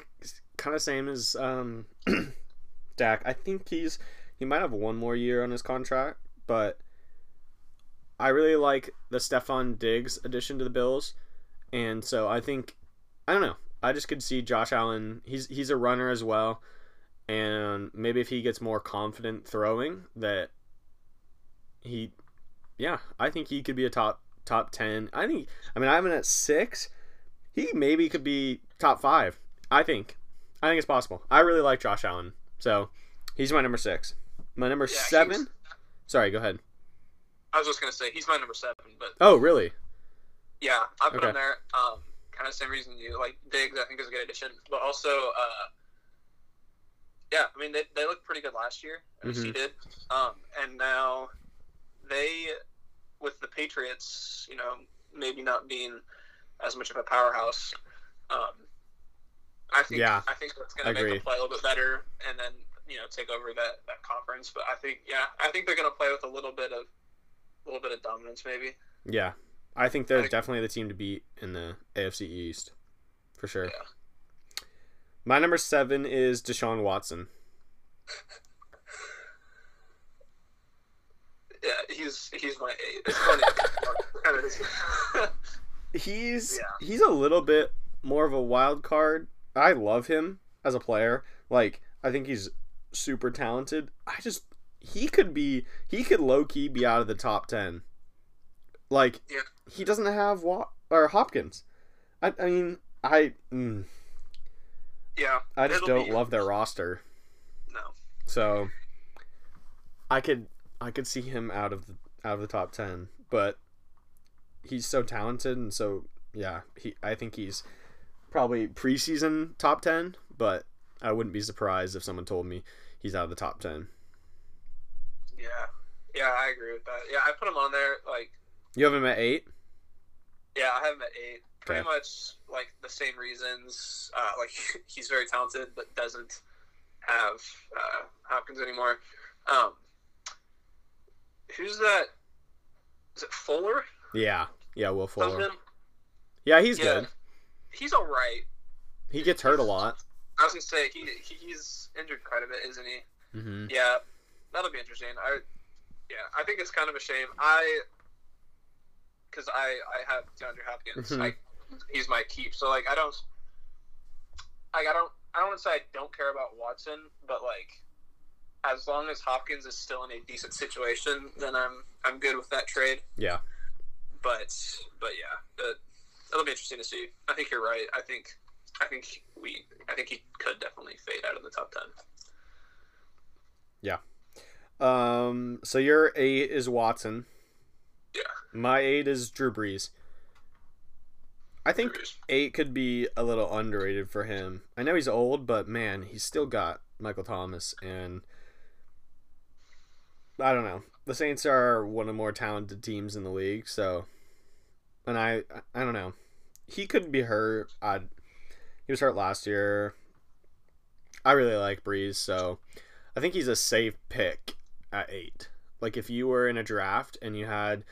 kind of same as um, Dak. I think he's he might have one more year on his contract, but I really like the Stefon Diggs addition to the Bills, and so I think I don't know. I just could see Josh Allen. He's he's a runner as well, and maybe if he gets more confident throwing, that he, yeah, I think he could be a top top ten. I think. I mean, I have him at six. He maybe could be top five. I think. I think it's possible. I really like Josh Allen, so he's my number six. My number Yeah, seven. he's- Sorry, go ahead. I was just gonna say he's my number seven, but Oh, really? yeah, I put Okay. him there. Um, kind of same reason you like Diggs. I think is a good addition, but also, uh, yeah, I mean they they looked pretty good last year. Least he did. Um, and now they with the Patriots, you know, maybe not being as much of a powerhouse. Um, I think Yeah, I think that's going to make them play a little bit better, and then you know take over that that conference. But I think yeah, I think they're going to play with a little bit of a little bit of dominance, maybe. Yeah, I think they're I think- definitely the team to beat in the AFC East, for sure. Yeah. My number seven is Deshaun Watson. Yeah, he's he's my eight. It's funny. kind of is. He's Yeah. he's a little bit more of a wild card. I love him as a player. Like I think he's super talented. I just he could be he could low key be out of the top ten. Like Yeah. he doesn't have Wa- or Hopkins. I, I mean I mm, yeah, I just don't love their roster. No, So I could I could see him out of the out of the top ten, but he's so talented and so yeah, he I think he's probably preseason top ten, but I wouldn't be surprised if someone told me he's out of the top ten. yeah, yeah, I agree with that. Yeah, I put him on there. Like, You have him at eight? yeah, I have him at eight. Pretty Okay. much like the same reasons. Uh, like he's very talented, but doesn't have uh, Hopkins anymore. Um, who's that? Is it Fuller? Yeah. Yeah, Will Fuller. Something? Yeah, he's Yeah. good. He's all right. He gets hurt a lot. I was gonna say he he's injured quite a bit, isn't he? hmm Yeah, that'll be interesting. I yeah, I think it's kind of a shame. I because I I have DeAndre Hopkins. Mhm. I, he's my keep. So like I don't like I don't I don't want to say I don't care about Watson, but like as long as Hopkins is still in a decent situation, then I'm I'm good with that trade. Yeah. But but yeah, it, it'll be interesting to see. I think you're right. I think I think we I think he could definitely fade out of the top ten. Yeah. Um so your eight is Watson. Yeah. My eight is Drew Brees. I think eight could be a little underrated for him. I know he's old, but man, he's still got Michael Thomas, and I don't know. The Saints are one of the more talented teams in the league, so and I I don't know. He could be hurt. I he was hurt last year. I really like Brees, so I think he's a safe pick at eight. Like if you were in a draft and you had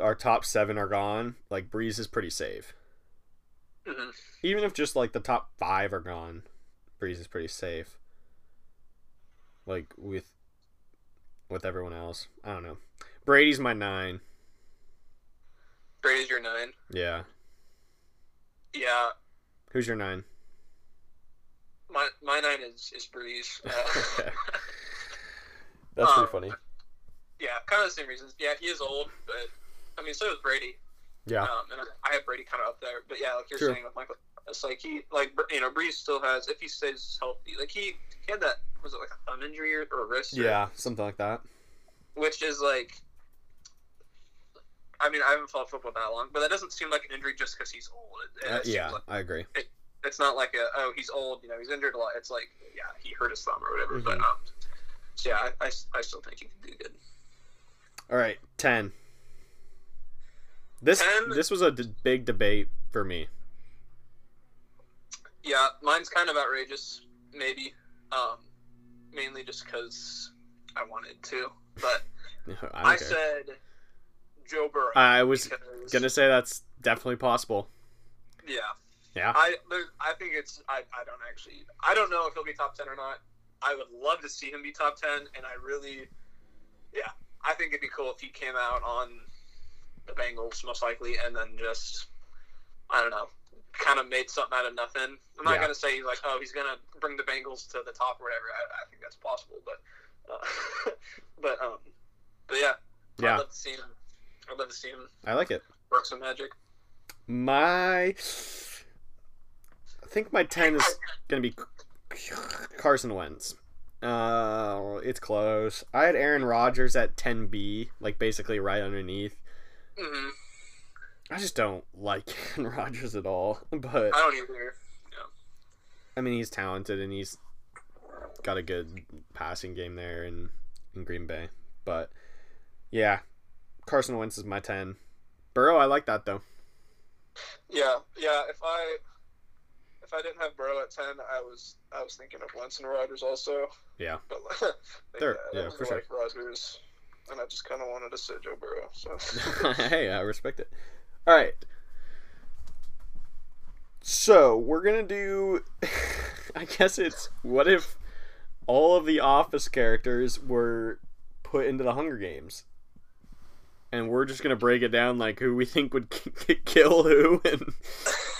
our top seven are gone, like Brees is pretty safe hmm even if just like the top five are gone, Brees is pretty safe. Like with with everyone else, I don't know. Brady's my nine. Brady's your nine. Yeah. Yeah, Who's your nine? my my nine is is Brees. Uh. That's pretty Um, funny. yeah, kind of the same reasons. Yeah, he is old, but I mean, so is Brady. Yeah. Um, and I have Brady kind of up there, but yeah, like you're True. saying with Michael, it's like he like you know Brees still has if he stays healthy, like he, he had that was it like a thumb injury or, or a wrist? or- Yeah, something like that. which is like. I mean, I haven't followed football that long, but that doesn't seem like an injury just because he's old. It, it Uh, yeah, like- I agree. it's not like a oh he's old, you know, he's injured a lot. It's like yeah, he hurt his thumb or whatever. But Mhm. um, so yeah, I, I, I still think he can do good. All right, ten. This 10? this was a d- big debate for me. Yeah, mine's kind of outrageous, maybe. Um, mainly just because I wanted to. But I, I, said Joe Burrow. I was because- gonna say that's definitely possible. Yeah, Yeah. I I think it's I, I don't actually I don't know if he'll be top ten or not. I would love to see him be top ten, and I really, yeah, I think it'd be cool if he came out on the Bengals most likely, and then just I don't know, kind of made something out of nothing. I'm not Yeah. gonna say like oh he's gonna bring the Bengals to the top or whatever. I, I think that's possible, but uh, but um but yeah, Yeah. I'd love to see him. I'd love to see him I like it. work some magic. My, I think my ten is gonna be Carson Wentz. Uh, it's close. I had Aaron Rodgers at 10B, like basically right underneath. hmm I just don't like Aaron Rodgers at all. But I don't either. I mean, he's talented and he's got a good passing game there in in Green Bay. But yeah, Carson Wentz is my 10. Burrow, I like that though. Yeah, yeah. If I if I didn't have Burrow at ten, I was I was thinking of Wentz and Rodgers also. Yeah. But like, They're- yeah, yeah, for sure. like Rodgers, and I just kind of wanted to say Joe Burrow. So hey, I respect it. All right. So we're gonna do. I guess it's what if all of the Office characters were put into the Hunger Games, and we're just gonna break it down like who we think would k- k- kill who and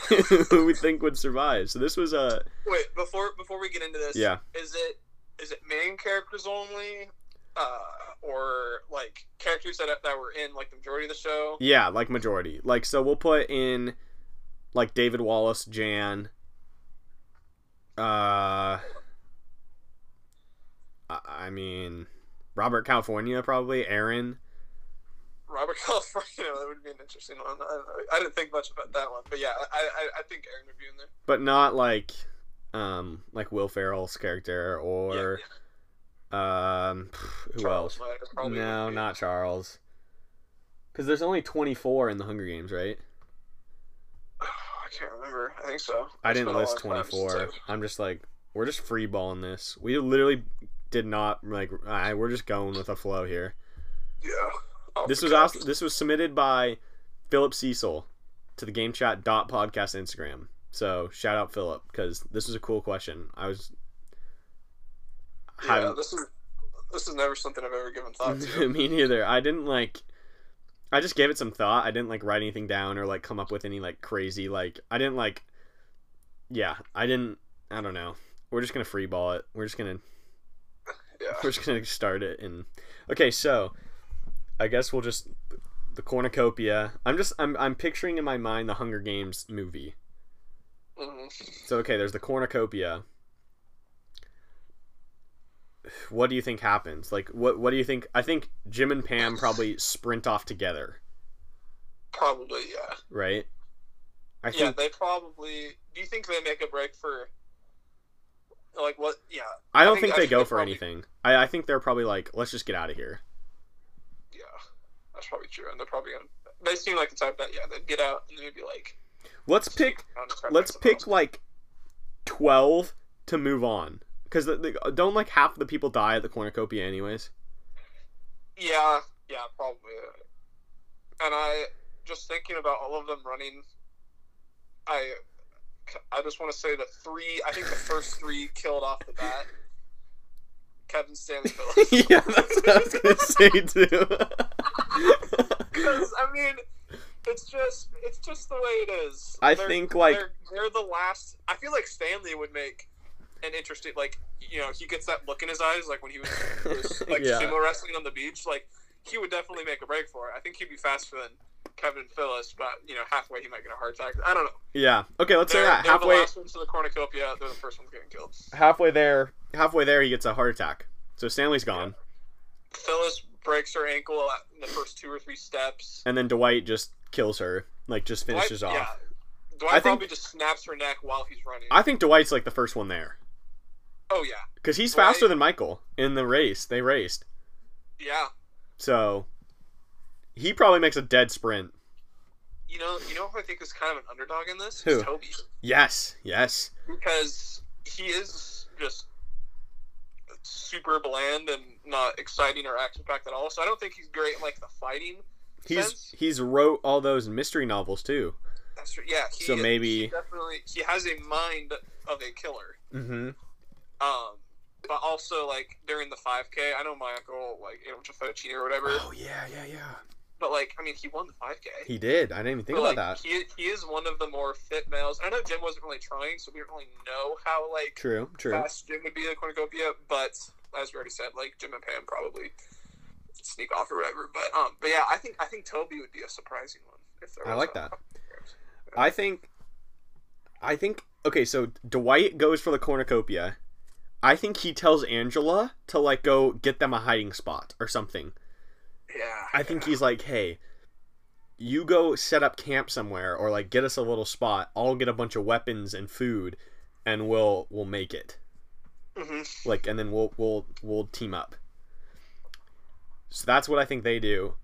who we think would survive. So this was a wait before before we get into this, yeah. is it is it main characters only, uh, or like characters that that were in like the majority of the show? Yeah, like majority. Like so we'll put in like David Wallace, Jan. Uh I- I mean Robert California probably, Erin. Robert California, that would be an interesting one. I, I didn't think much about that one, but yeah, I, I, I think Erin would be in there. But not like um like Will Ferrell's character or um who Charles else? No, not Charles. Cuz there's only 24 in the Hunger Games, right? I can't remember. I think so. I didn't list long time since 24. I've- I'm just like, we're just freeballing this. We literally did not like. I, we're just going with a flow here. Yeah. Off This was also, this was submitted by Philip Cecil to the Game Chat dot podcast Instagram. So shout out Philip because this was a cool question. I was. Yeah, this is this is never something I've ever given thought to. Me neither. I didn't like. I just gave it some thought. I didn't like write anything down or like come up with any like crazy like. I didn't like. Yeah, I didn't. I don't know. We're just gonna freeball it. We're just gonna yeah. we're just gonna start it and. Okay, so, I guess we'll just the cornucopia. I'm just I'm I'm picturing in my mind the Hunger Games movie. hmm So okay, there's the cornucopia. What do you think happens? Like what what do you think? I think Jim and Pam probably sprint off together, Probably, yeah. right? I yeah, think they probably. Do you think they make a break for? Like what? Yeah, I don't I think, think- they go for probably- anything. I, I think they're probably like, let's just get out of here. yeah. That's probably true, and they're probably gonna. They seem like the type that yeah, they'd get out and they'd be like. Let's pick "Oh, let's try to let's find something pick like 12 to move on because don't like half the people die at the cornucopia anyways. Yeah, yeah, probably. And I just thinking about all of them running. I, I just want to say that three. I think the first three killed off the bat. Kevin Stanley Phyllis. yeah that's what i was gonna say too Because I mean, it's just it's just the way it is. I They're- think, like- they're, they're the last. I feel like Stanley would make an interesting like you know he gets that look in his eyes like when he was, was like Yeah. sumo wrestling on the beach like he would definitely make a break for it. I think he'd be faster than Kevin Phyllis, but you know halfway he might get a heart attack. I don't know. yeah okay let's say They're, that they're the halfway last ones to the cornucopia. They're the first ones getting killed. halfway there halfway there he gets a heart attack so stanley's gone Phyllis breaks her ankle in the first two or three steps. and then dwight just kills her like just finishes Dwight, off Yeah. Dwight I think- probably just snaps her neck while he's running. i think dwight's like the first one there oh yeah, because he's Dwight- faster than michael in the race they raced yeah. so he probably makes a dead sprint You know, you know who I think is kind of an underdog in this? Who? Toby, yes yes because he is just super bland and not exciting or action packed at all. So I don't think he's great in like the fighting. he's sense. he's wrote all those mystery novels too That's true. Yeah. So maybe- he definitely he has a mind of a killer. mm-hmm Um, but also like during the 5K, I know Michael like ate a bunch or whatever. oh yeah yeah yeah But like, I mean, he won the 5K. he did i didn't even think But, about like, that He, he is one of the more fit males. I know Jim wasn't really trying, so we don't really know how like true true fast Jim would be at cornucopia. But as we already said, like Jim and Pam probably sneak off or whatever. But um, but yeah, I think I think Toby would be a surprising one. If there I like a- that. I think, I think. Okay, so Dwight goes for the cornucopia, I think he tells Angela to like go get them a hiding spot or something. Yeah. I think he's like, hey, you go set up camp somewhere or like get us a little spot. I'll get a bunch of weapons and food, and we'll we'll make it. hmm Like, and then we'll we'll we'll team up. So that's what I think they do.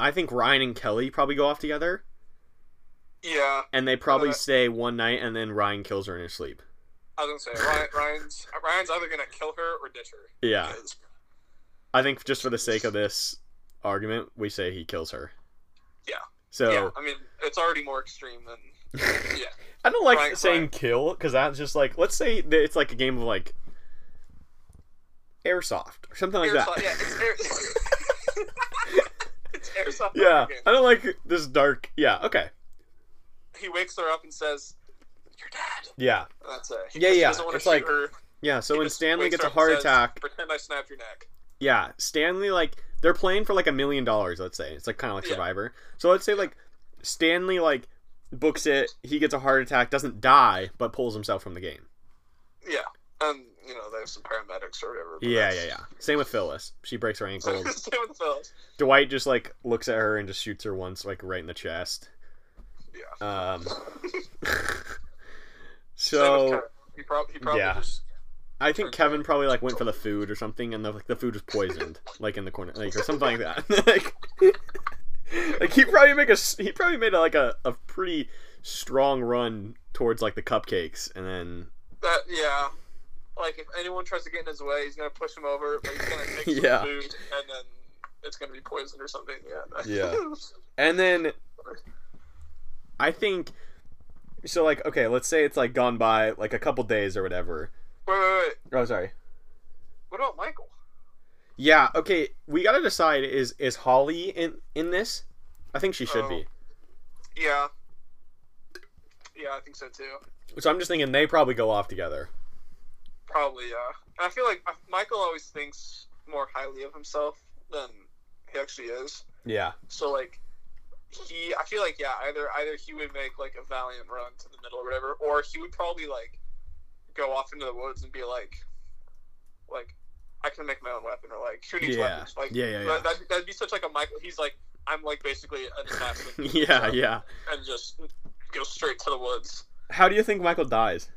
I think Ryan and Kelly probably go off together, Yeah. and they probably Uh, stay one night, and then Ryan kills her in her sleep. I was gonna say Ryan, Ryan's Ryan's either gonna kill her or ditch her. Yeah, Because- I think just for the sake of this argument, we say he kills her. Yeah. So Yeah. I mean, it's already more extreme than. Yeah. I don't like Right, saying right. kill because that's just like let's say that it's like a game of like airsoft or something like Airsoft- that. Yeah. It's air. it's airsoft. Yeah. I don't like this dark. Yeah, okay. He wakes her up and says, "You're dead." Yeah, That's it. He Yeah, just yeah, Doesn't want it's to shoot like- her. yeah. So He when Stanley gets a heart says, attack, Pretend I snapped your neck. yeah, Stanley like they're playing for like a million dollars. Let's say it's like kind of like Yeah. Survivor. So let's say like Stanley like books it. He gets a heart attack, doesn't die, but pulls himself from the game. Yeah. And you know, they have some paramedics or whatever. Yeah, yeah, yeah. Same with Phyllis. She breaks her ankle. Same with Phyllis. Dwight just like looks at her and just shoots her once, like right in the chest. Yeah. Um. So he, prob- he probably yeah. just I think Kevin probably like went for the food or something, and the like, the food was poisoned, like in the corner, like or something like that. like, like he probably make a he probably made a, like a, a pretty strong run towards like the cupcakes, and then that yeah. Like if anyone tries to get in his way, he's gonna push him over, but he's gonna take some Yeah. food, and then it's gonna be poisoned or something. Yeah. Yeah. and then I think so. Like okay, let's say it's like gone by like a couple days or whatever. wait, wait, wait. Oh, sorry. What about Michael? Yeah. Okay. We gotta decide is is Holly in in this? I think she should Oh. be. Yeah. Yeah, I think so too. So I'm just thinking they probably go off together. Probably, yeah. And I feel like uh, Michael always thinks more highly of himself than he actually is. Yeah. So like, he, I feel like yeah, either either he would make like a valiant run to the middle or whatever, or he would probably like go off into the woods and be like, like, I can make my own weapon, or like, who needs Yeah. weapons? Like, Yeah, yeah, yeah. that- That'd, that'd be such like a Michael. He's like, I'm like basically an assassin. yeah, So- yeah. And just go straight to the woods. How do you think Michael dies?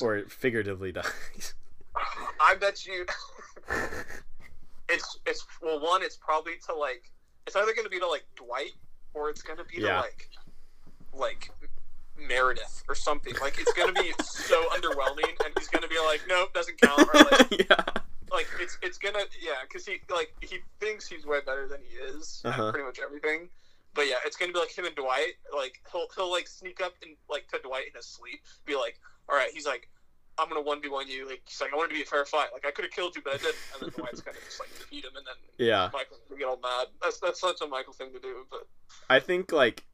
Or figuratively dies? I bet you. it's it's well, one, it's probably to like, it's either going to be to like Dwight or it's going to be Yeah. to like, like Meredith or something. Like it's going to be so underwhelming, and he's going to be like, nope, doesn't count. Or like, yeah. like it's it's gonna yeah, because he like he thinks he's way better than he is Uh-huh. at pretty much everything. But yeah, it's gonna be like him and Dwight. Like he'll he'll like sneak up and like to Dwight in his sleep, be like, all right, he's like. I'm gonna one v one you. Like he's like, I wanted to be a fair fight. Like I could have killed you, but I didn't. And then Dwight's gonna just like defeat him, and then Yeah. Michael get all mad. That's that's such a Michael thing to do. But I think like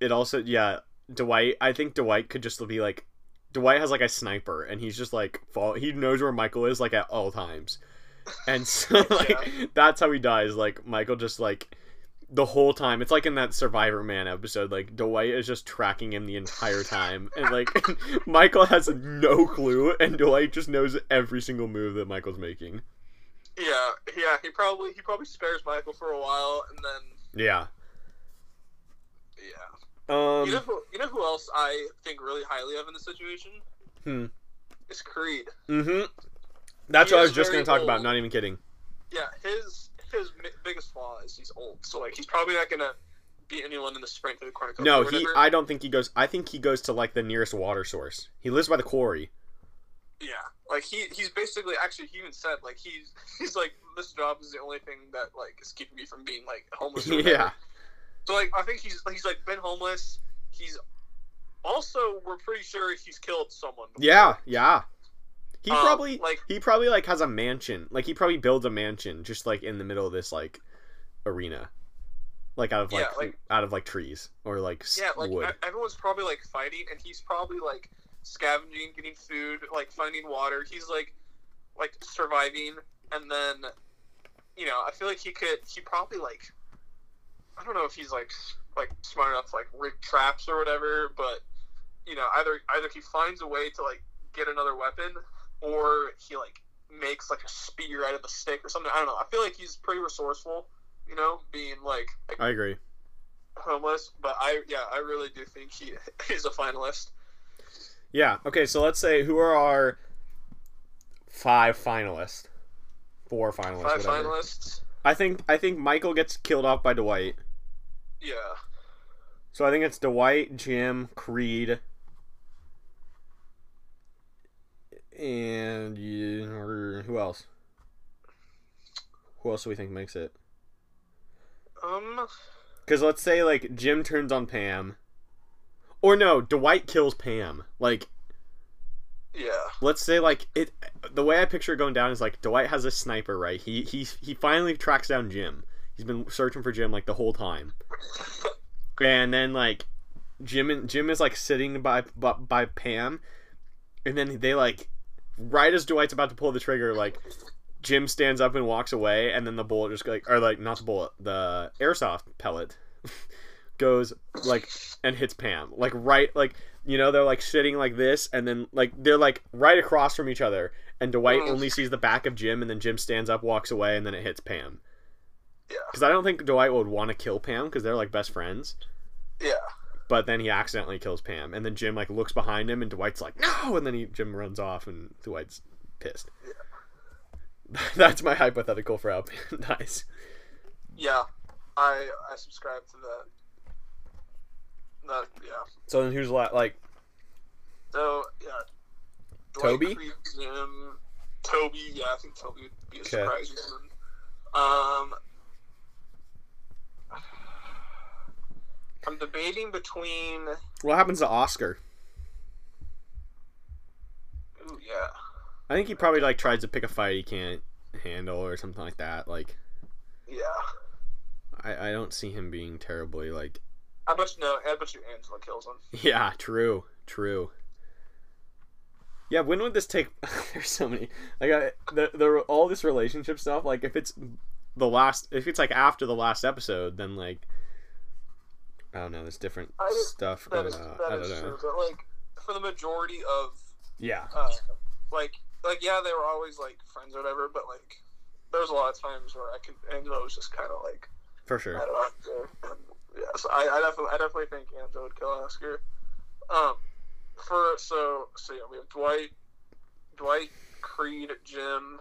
it also yeah, Dwight I think Dwight could just be like Dwight has like a sniper and he's just like fall he knows where Michael is like at all times. And so like that's how he dies. Like Michael just like the whole time. It's like in that Survivor Man episode, like Dwight is just tracking him the entire time. And like Michael has no clue and Dwight just knows every single move that Michael's making. yeah, yeah, he probably he probably spares Michael for a while, and then Yeah. yeah. Um you know who you know who else I think really highly of in this situation? Hmm. Is Creed. Mm Mhm. That's He what I was just going to talk about, not even kidding. Yeah, his his biggest flaw is he's old. So like he's probably not gonna beat anyone in the sprint to the cornucopia. No, he. I don't think he goes. I think he goes to like the nearest water source. He lives by the quarry. Yeah, like he he's basically actually he even said like he's he's like this job is the only thing that like is keeping me from being like homeless. Yeah, So like I think he's he's like been homeless. He's also we're pretty sure he's killed someone. before. yeah, yeah. He Um, probably like he probably like has a mansion. Like he probably builds a mansion just like in the middle of this like arena, like out of like, Yeah, like- out of like trees or like yeah, like wood. everyone's probably like fighting, and he's probably like scavenging, getting food, like finding water. He's like like surviving, and then you know I feel like he could he probably like I don't know if he's like like smart enough to like rig traps or whatever, but you know either either he finds a way to like get another weapon, or he like makes like a spear out of a stick or something. I don't know. I feel like he's pretty resourceful. You know, being like I agree. homeless, but I yeah, I really do think he he's a finalist. Yeah. Okay. So let's say who are our five finalists? Four finalists. Five whatever. finalists. I think I think Michael gets killed off by Dwight. Yeah. So I think it's Dwight, Jim, Creed, and or who else? Who else do we think makes it? Um. Because let's say like Jim turns on Pam, or no, Dwight kills Pam. Like Yeah. let's say like it. The way I picture it going down is like Dwight has a sniper, right? He he he finally tracks down Jim. He's been searching for Jim like the whole time, and then like Jim and Jim is like sitting by by, by Pam, and then they like right as Dwight's about to pull the trigger, like Jim stands up and walks away, and then the bullet just like or like not the bullet, the airsoft pellet goes like and hits Pam like right like you know they're like sitting like this, and then like they're like right across from each other, and Dwight Mm. only sees the back of Jim, and then Jim stands up, walks away, and then it hits Pam. Yeah. Because I don't think Dwight would want to kill Pam because they're like best friends Yeah. But then he accidentally kills Pam, and then Jim like looks behind him, and Dwight's like, "No!" and then he Jim runs off, and Dwight's pissed. That's my hypothetical for how Pam dies. Yeah. I I subscribe to that. That yeah. So then who's left? Like So yeah. Toby? Creed, Jim, Toby. Yeah, I think Toby would be a Okay. surprising one. Um. I'm debating between. what happens to Oscar? Ooh, yeah. I think he probably like tries to pick a fight he can't handle or something like that. Like Yeah. I, I don't see him being terribly like I bet you no. I bet you Angela kills him. Yeah, true, true. Yeah, when would this take? There's so many. Like I, the the all this relationship stuff. Like if it's the last, if it's like after the last episode, then like I don't know. There's different I- stuff That is on. I don't is know. true. But like for the majority of Yeah, uh, like like yeah, they were always like friends or whatever. But like there was a lot of times where I could Angela was just kind of like for I sure. don't know. And, yeah, so I, I definitely I definitely think Angela would kill Oscar. Um, for so so yeah, we have Dwight, Dwight, Creed, Jim.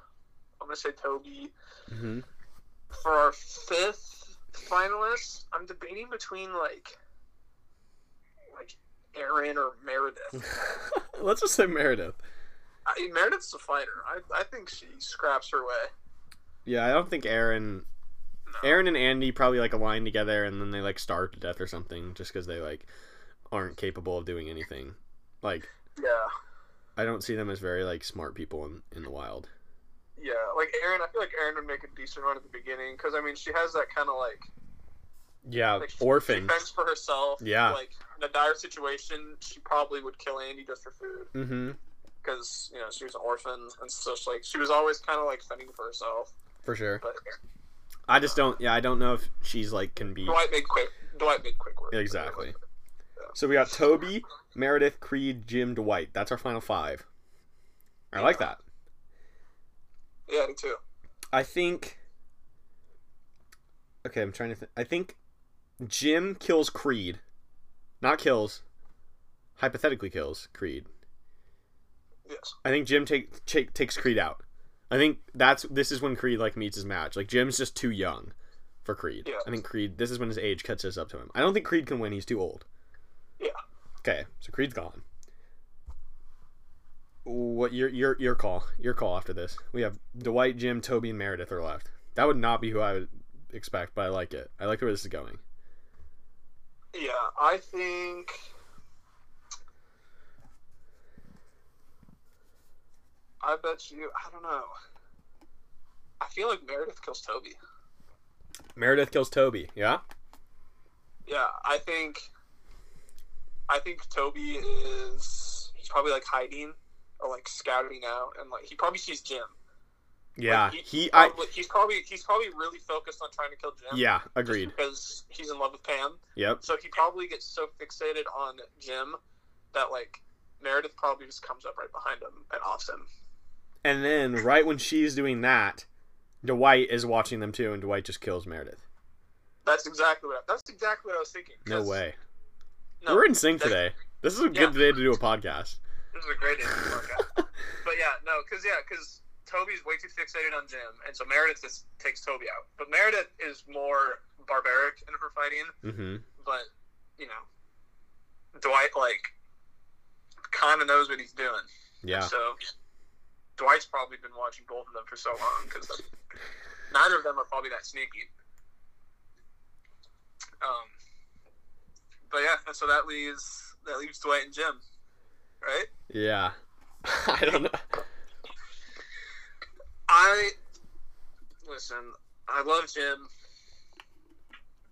I'm gonna say Toby. hmm For our fifth finalist, I'm debating between like like Erin or Meredith. Let's just say Meredith. I, Meredith's a fighter. I, I think she scraps her way. Yeah, I don't think Erin, No. Erin and Andy probably like align together and then they like starve to death or something just because they like aren't capable of doing anything. Like Yeah, I don't see them as very like smart people in in the wild. Yeah. Like Erin, I feel like Erin would make a decent run at the beginning because I mean she has that kind of like Yeah, like orphan. She fends for herself. Yeah. Like in a dire situation, she probably would kill Andy just for food Mm-hmm. because you know she was an orphan and so she, like she was always kind of like fending for herself. For sure. But I just don't. Yeah, I don't know if she's like can be. Dwight made quick. Dwight made quick work. Exactly. So we got Toby, Meredith, Creed, Jim, Dwight. That's our final five. I like that. Yeah, I too. I think. Okay, I'm trying to. Th- I think Jim kills Creed, not kills. Hypothetically kills Creed. Yes. I think Jim take, take takes Creed out. I think that's this is when Creed like meets his match. Like Jim's just too young for Creed. Yeah. I think Creed. This is when his age catches up to him. I don't think Creed can win. He's too old. Yeah. Okay, so Creed's gone. What your your your call? Your call after this. We have Dwight, Jim, Toby, and Meredith are left. That would not be who I would expect, but I like it. I like where this is going. Yeah, I think. I bet you. I don't know. I feel like Meredith kills Toby. Meredith kills Toby. Yeah. Yeah, I think. I think Toby is. He's probably like hiding or like scouting out, and like he probably sees Jim. Yeah. Like, he. I. probably- he's probably he's probably really focused on trying to kill Jim. Yeah. Agreed. Because he's in love with Pam. Yep. So he probably gets so fixated on Jim that like Meredith probably just comes up right behind him and offs him. And then right when she's doing that, Dwight is watching them too, and Dwight just kills Meredith. That's exactly what. I, that's exactly what I was thinking. No way. No, We're in sync today. This is a Yeah. good day to do a podcast. This is a great interview but yeah, no, because yeah, because Toby's way too fixated on Jim, and so Meredith just takes Toby out. But Meredith is more barbaric in her fighting. hmm But you know, Dwight like kind of knows what he's doing. Yeah. So Dwight's probably been watching both of them for so long because neither of them are probably that sneaky. Um, but yeah, and so that leaves that leaves Dwight and Jim, right? Yeah. I don't know. I listen. I love Jim,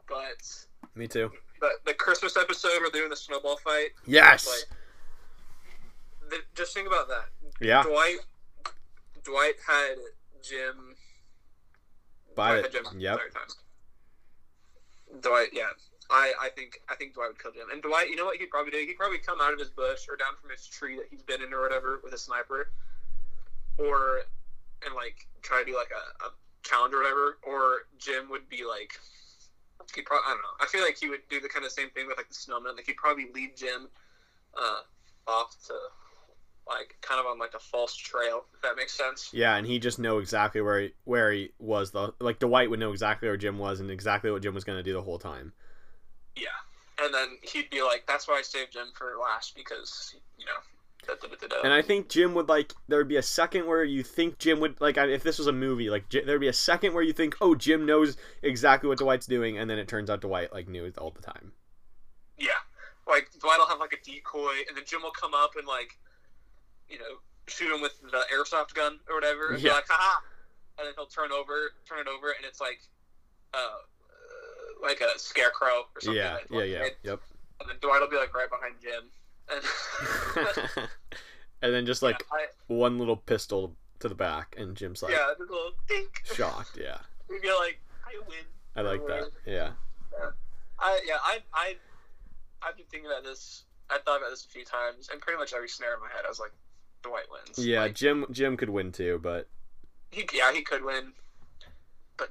but Me too. But the Christmas episode where they're doing the snowball fight. Yes. Like, the, just think about that. Yeah. Dwight, Dwight had Jim. Buy Dwight it. had Jim Yep. Dwight, yeah, I, I think I think Dwight would kill Jim. And Dwight, you know what he'd probably do? He'd probably come out of his bush or down from his tree that he's been in or whatever with a sniper, or and like try to do like a, a challenge or whatever. Or Jim would be like, he probably I don't know. I feel like he would do the kind of same thing with like the snowman. Like he'd probably lead Jim uh, off to like kind of on like a false trail. If that makes sense. Yeah, and he just know exactly where he, where he was. The like Dwight would know exactly where Jim was and exactly what Jim was going to do the whole time. Yeah. And then he'd be like, "That's why I saved Jim for last because you know." Da, da, da, da, da. And I think Jim would like there would be a second where you think Jim would like if this was a movie like J- there'd be a second where you think oh Jim knows exactly what Dwight's doing and then it turns out Dwight like knew it all the time. Yeah, like Dwight will have like a decoy, and then Jim will come up and like, you know, shoot him with the airsoft gun or whatever, and Yeah. be like, "Haha!" And then he'll turn over, turn it over, and it's like, uh, like a scarecrow or something. Yeah, yeah, yeah, And, yep. and then Dwight will be like right behind Jim, and and then just like I, one little pistol to the back and Jim's like yeah, just a little dink. shocked. Yeah, We'd be like, "I win." I like that. Yeah, I yeah, I I I've been thinking about this. I thought about this a few times, and pretty much every snare in my head, I was like, Dwight wins. yeah. Like, Jim Jim could win too, but he, yeah, he could win, but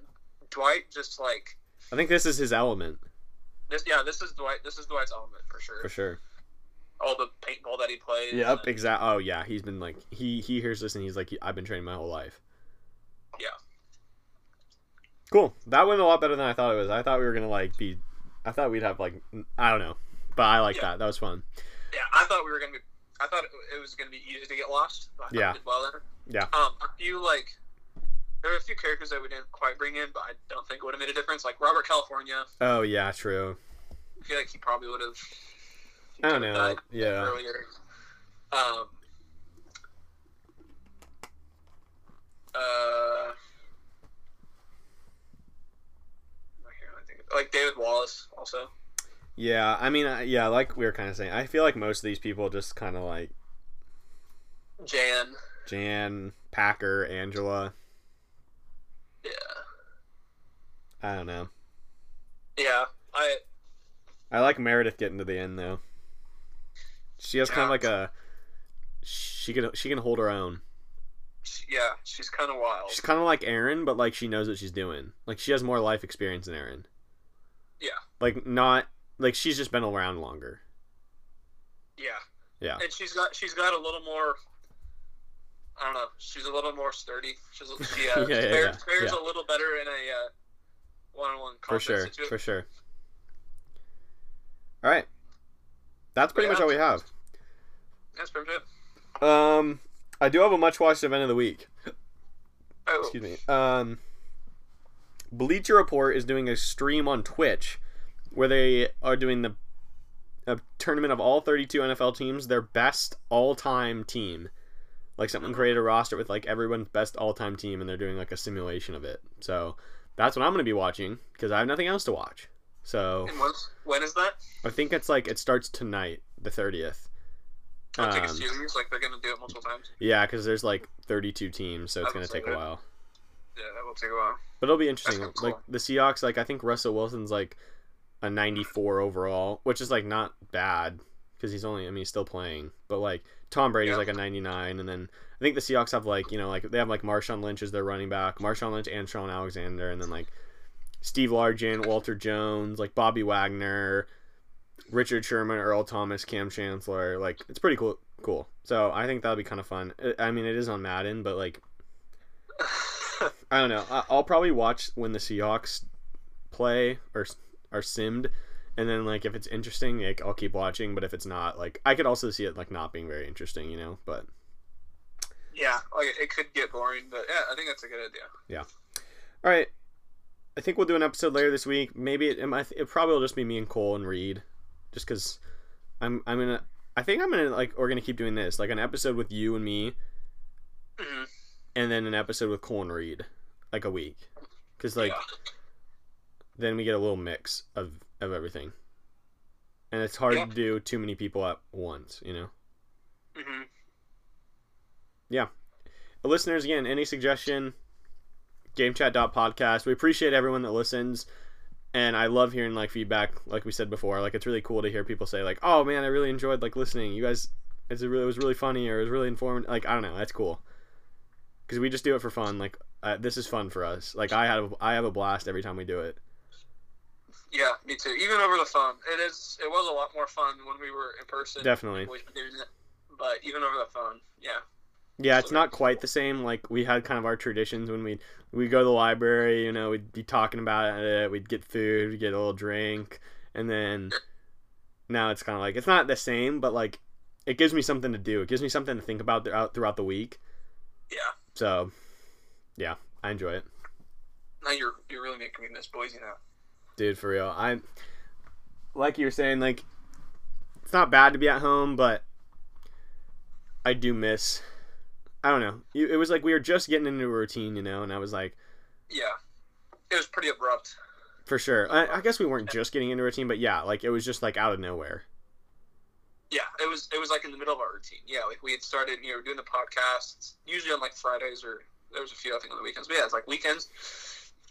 Dwight just like I think this is his element this. Yeah, this is Dwight. This is Dwight's element for sure. for sure. All the paintball that he plays. Yep, and- exact. Oh yeah, he's been like he he hears this and he's like I've been training my whole life. Yeah. Cool. That went a lot better than I thought it was. I thought we were gonna like be. I thought we'd have like I don't know, but I like Yeah. that. That was fun. Yeah, I thought we were gonna be. I thought it, it was gonna be easy to get lost. but I Yeah. did well there. Yeah. Um, a few like. There were a few characters that we didn't quite bring in, but I don't think it would have made a difference. Like Robert California, Oh yeah, true. I feel like he probably would have. I don't know. Yeah. earlier. Um. Uh. I can't really think of- Like David Wallace, also. Yeah, I mean, yeah, like we were kind of saying, I feel like most of these people just kind of like Jan. Jan, Packer, Angela. Yeah. I don't know. Yeah. I. I like Meredith getting to the end though. She has kind of like a she can she can hold her own. Yeah, she's kind of wild. She's kind of like Erin, but like she knows what she's doing. Like she has more life experience than Erin. Yeah. Like not like she's just been around longer. Yeah. Yeah. And she's got she's got a little more. I don't know. She's a little more sturdy. She's she uh, Yeah, yeah, fares, yeah, fares a little better in a uh, one-on-one For sure. situation. For sure. All right. That's pretty much all we have. That's pretty good. Um I do have a much watched event of the week. Oh, excuse me. Um, Bleacher Report is doing a stream on Twitch where they are doing the a tournament of all 32 NFL teams, their best all-time team. Like someone created a roster with like everyone's best all-time team, and they're doing like a simulation of it. So that's what I'm going to be watching because I have nothing else to watch. So And when, when is that? I think it's like it starts tonight, the 30th. I'll take a Um, series. Like they're gonna do it multiple times. Yeah, because there's like 32 teams, so it's going to take a while. Yeah, that will take a while. But it'll be interesting. That's Like the Seahawks, like I think Russell Wilson's like a 94 overall, which is like not bad because he's only I mean he's still playing, but like Tom Brady's Yeah. like a 99, and then I think the Seahawks have like you know like they have like Marshawn Lynch as their running back, Marshawn Lynch and Shaun Alexander, and then like Steve Largent, Walter Jones, like Bobby Wagner, Richard Sherman, Earl Thomas, Kam Chancellor. Like it's pretty cool. Cool. So I think that'll be kind of fun. I- I mean, it is on Madden, but like I don't know. I'll probably watch when the Seahawks play or are simmed, and then like if it's interesting, like I'll keep watching. But if it's not, like I could also see it like not being very interesting, you know. But yeah, like it could get boring, but yeah, I think that's a good idea. Yeah. all right, I think we'll do an episode later this week. Maybe it, it, might, it probably will just be me and Cole and Reed, just because I'm I'm gonna. I think I'm gonna like we're gonna keep doing this like an episode with you and me, hmm and then an episode with Cole and Reed, like a week, because like. yeah. then we get a little mix of of everything. And it's hard Yeah. to do too many people at once you know? Hmm but listeners again any suggestion? Gamechat.podcast we appreciate everyone that listens and i love hearing like feedback like we said before. Like it's really cool to hear people say like oh man i really enjoyed like listening. You guys it's a really, it was really funny or it was really informative like i don't know that's cool. Because we just do it for fun like uh, this is fun for us. Like i have i have a blast every time we do it Yeah, me too. Even over the phone, it is. It was a lot more fun when we were in person. definitely we were doing it. But even over the phone, yeah, Yeah, it's not quite the same. Like we had kind of our traditions when we we go to the library. You know, we'd be talking about it. We'd get food, we'd get a little drink, and then now it's kind of like it's not the same, but like it gives me something to do. It gives me something to think about throughout throughout the week. yeah. So, yeah, I enjoy it, Now you're you're really making me miss Boise now. Dude. For real, I like you were saying. Like it's not bad to be at home, but I do miss. I don't know. It was like we were just getting into a routine, you know, and I was like. Yeah, it was pretty abrupt. For sure. I, I guess we weren't just getting into a routine, but yeah, like it was just like out of nowhere. Yeah, it was it was like in the middle of our routine. Yeah, like we had started, you know, doing the podcasts usually on like Fridays or there was a few I think on the weekends. But yeah, it's like weekends.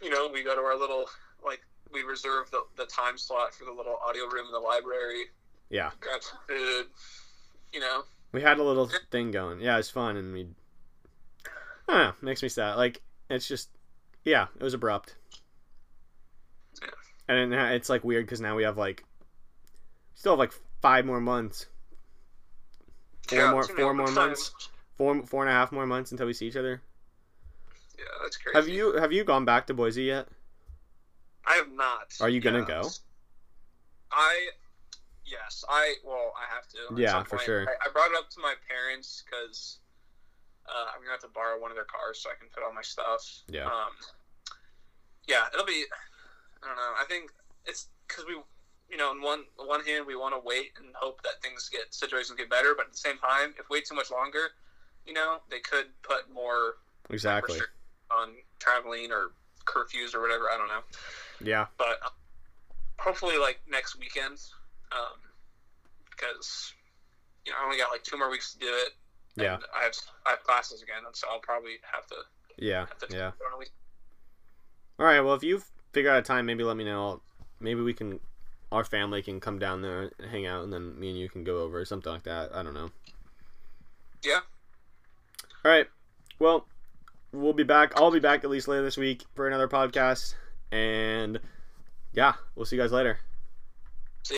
You know, we go to our little like we reserve the, the time slot for the little audio room in the library. Yeah. Grab some food. You know, We had a little thing going. Yeah, it's fun, and we. I don't know. Makes me sad. Like it's just, yeah, it was abrupt. Yeah. And then it's like weird because now we have like, still have like five more months, Four Yeah, more- four more time- months? four four and a half more months until we see each other. Yeah, that's crazy. Have you have you gone back to Boise yet? I have not. Are you gonna Yeah. go? I yes, I well, I have to. Yeah, for sure. I, I brought it up to my parents because uh, I'm gonna have to borrow one of their cars so I can put all my stuff. Yeah. Um. Yeah, it'll be. I don't know. I think it's because we, you know, on one on one hand, we want to wait and hope that things get situations get better, but at the same time, if we wait too much longer, you know, they could put more Exactly. restrict- on traveling or curfews or whatever. I don't know Yeah. but uh, hopefully like next weekend um, because you know I only got like two more weeks to do it. and Yeah. I have I have classes again, and so I'll probably have to Yeah. have to Yeah. on a week. All right. Well, if you figure out a time, maybe let me know. Maybe we can, our family can come down there and hang out, and then me and you can go over or something like that. I don't know. Yeah. All right. Well, we'll be back. I'll be back at least later this week for another podcast, and yeah, we'll see you guys later.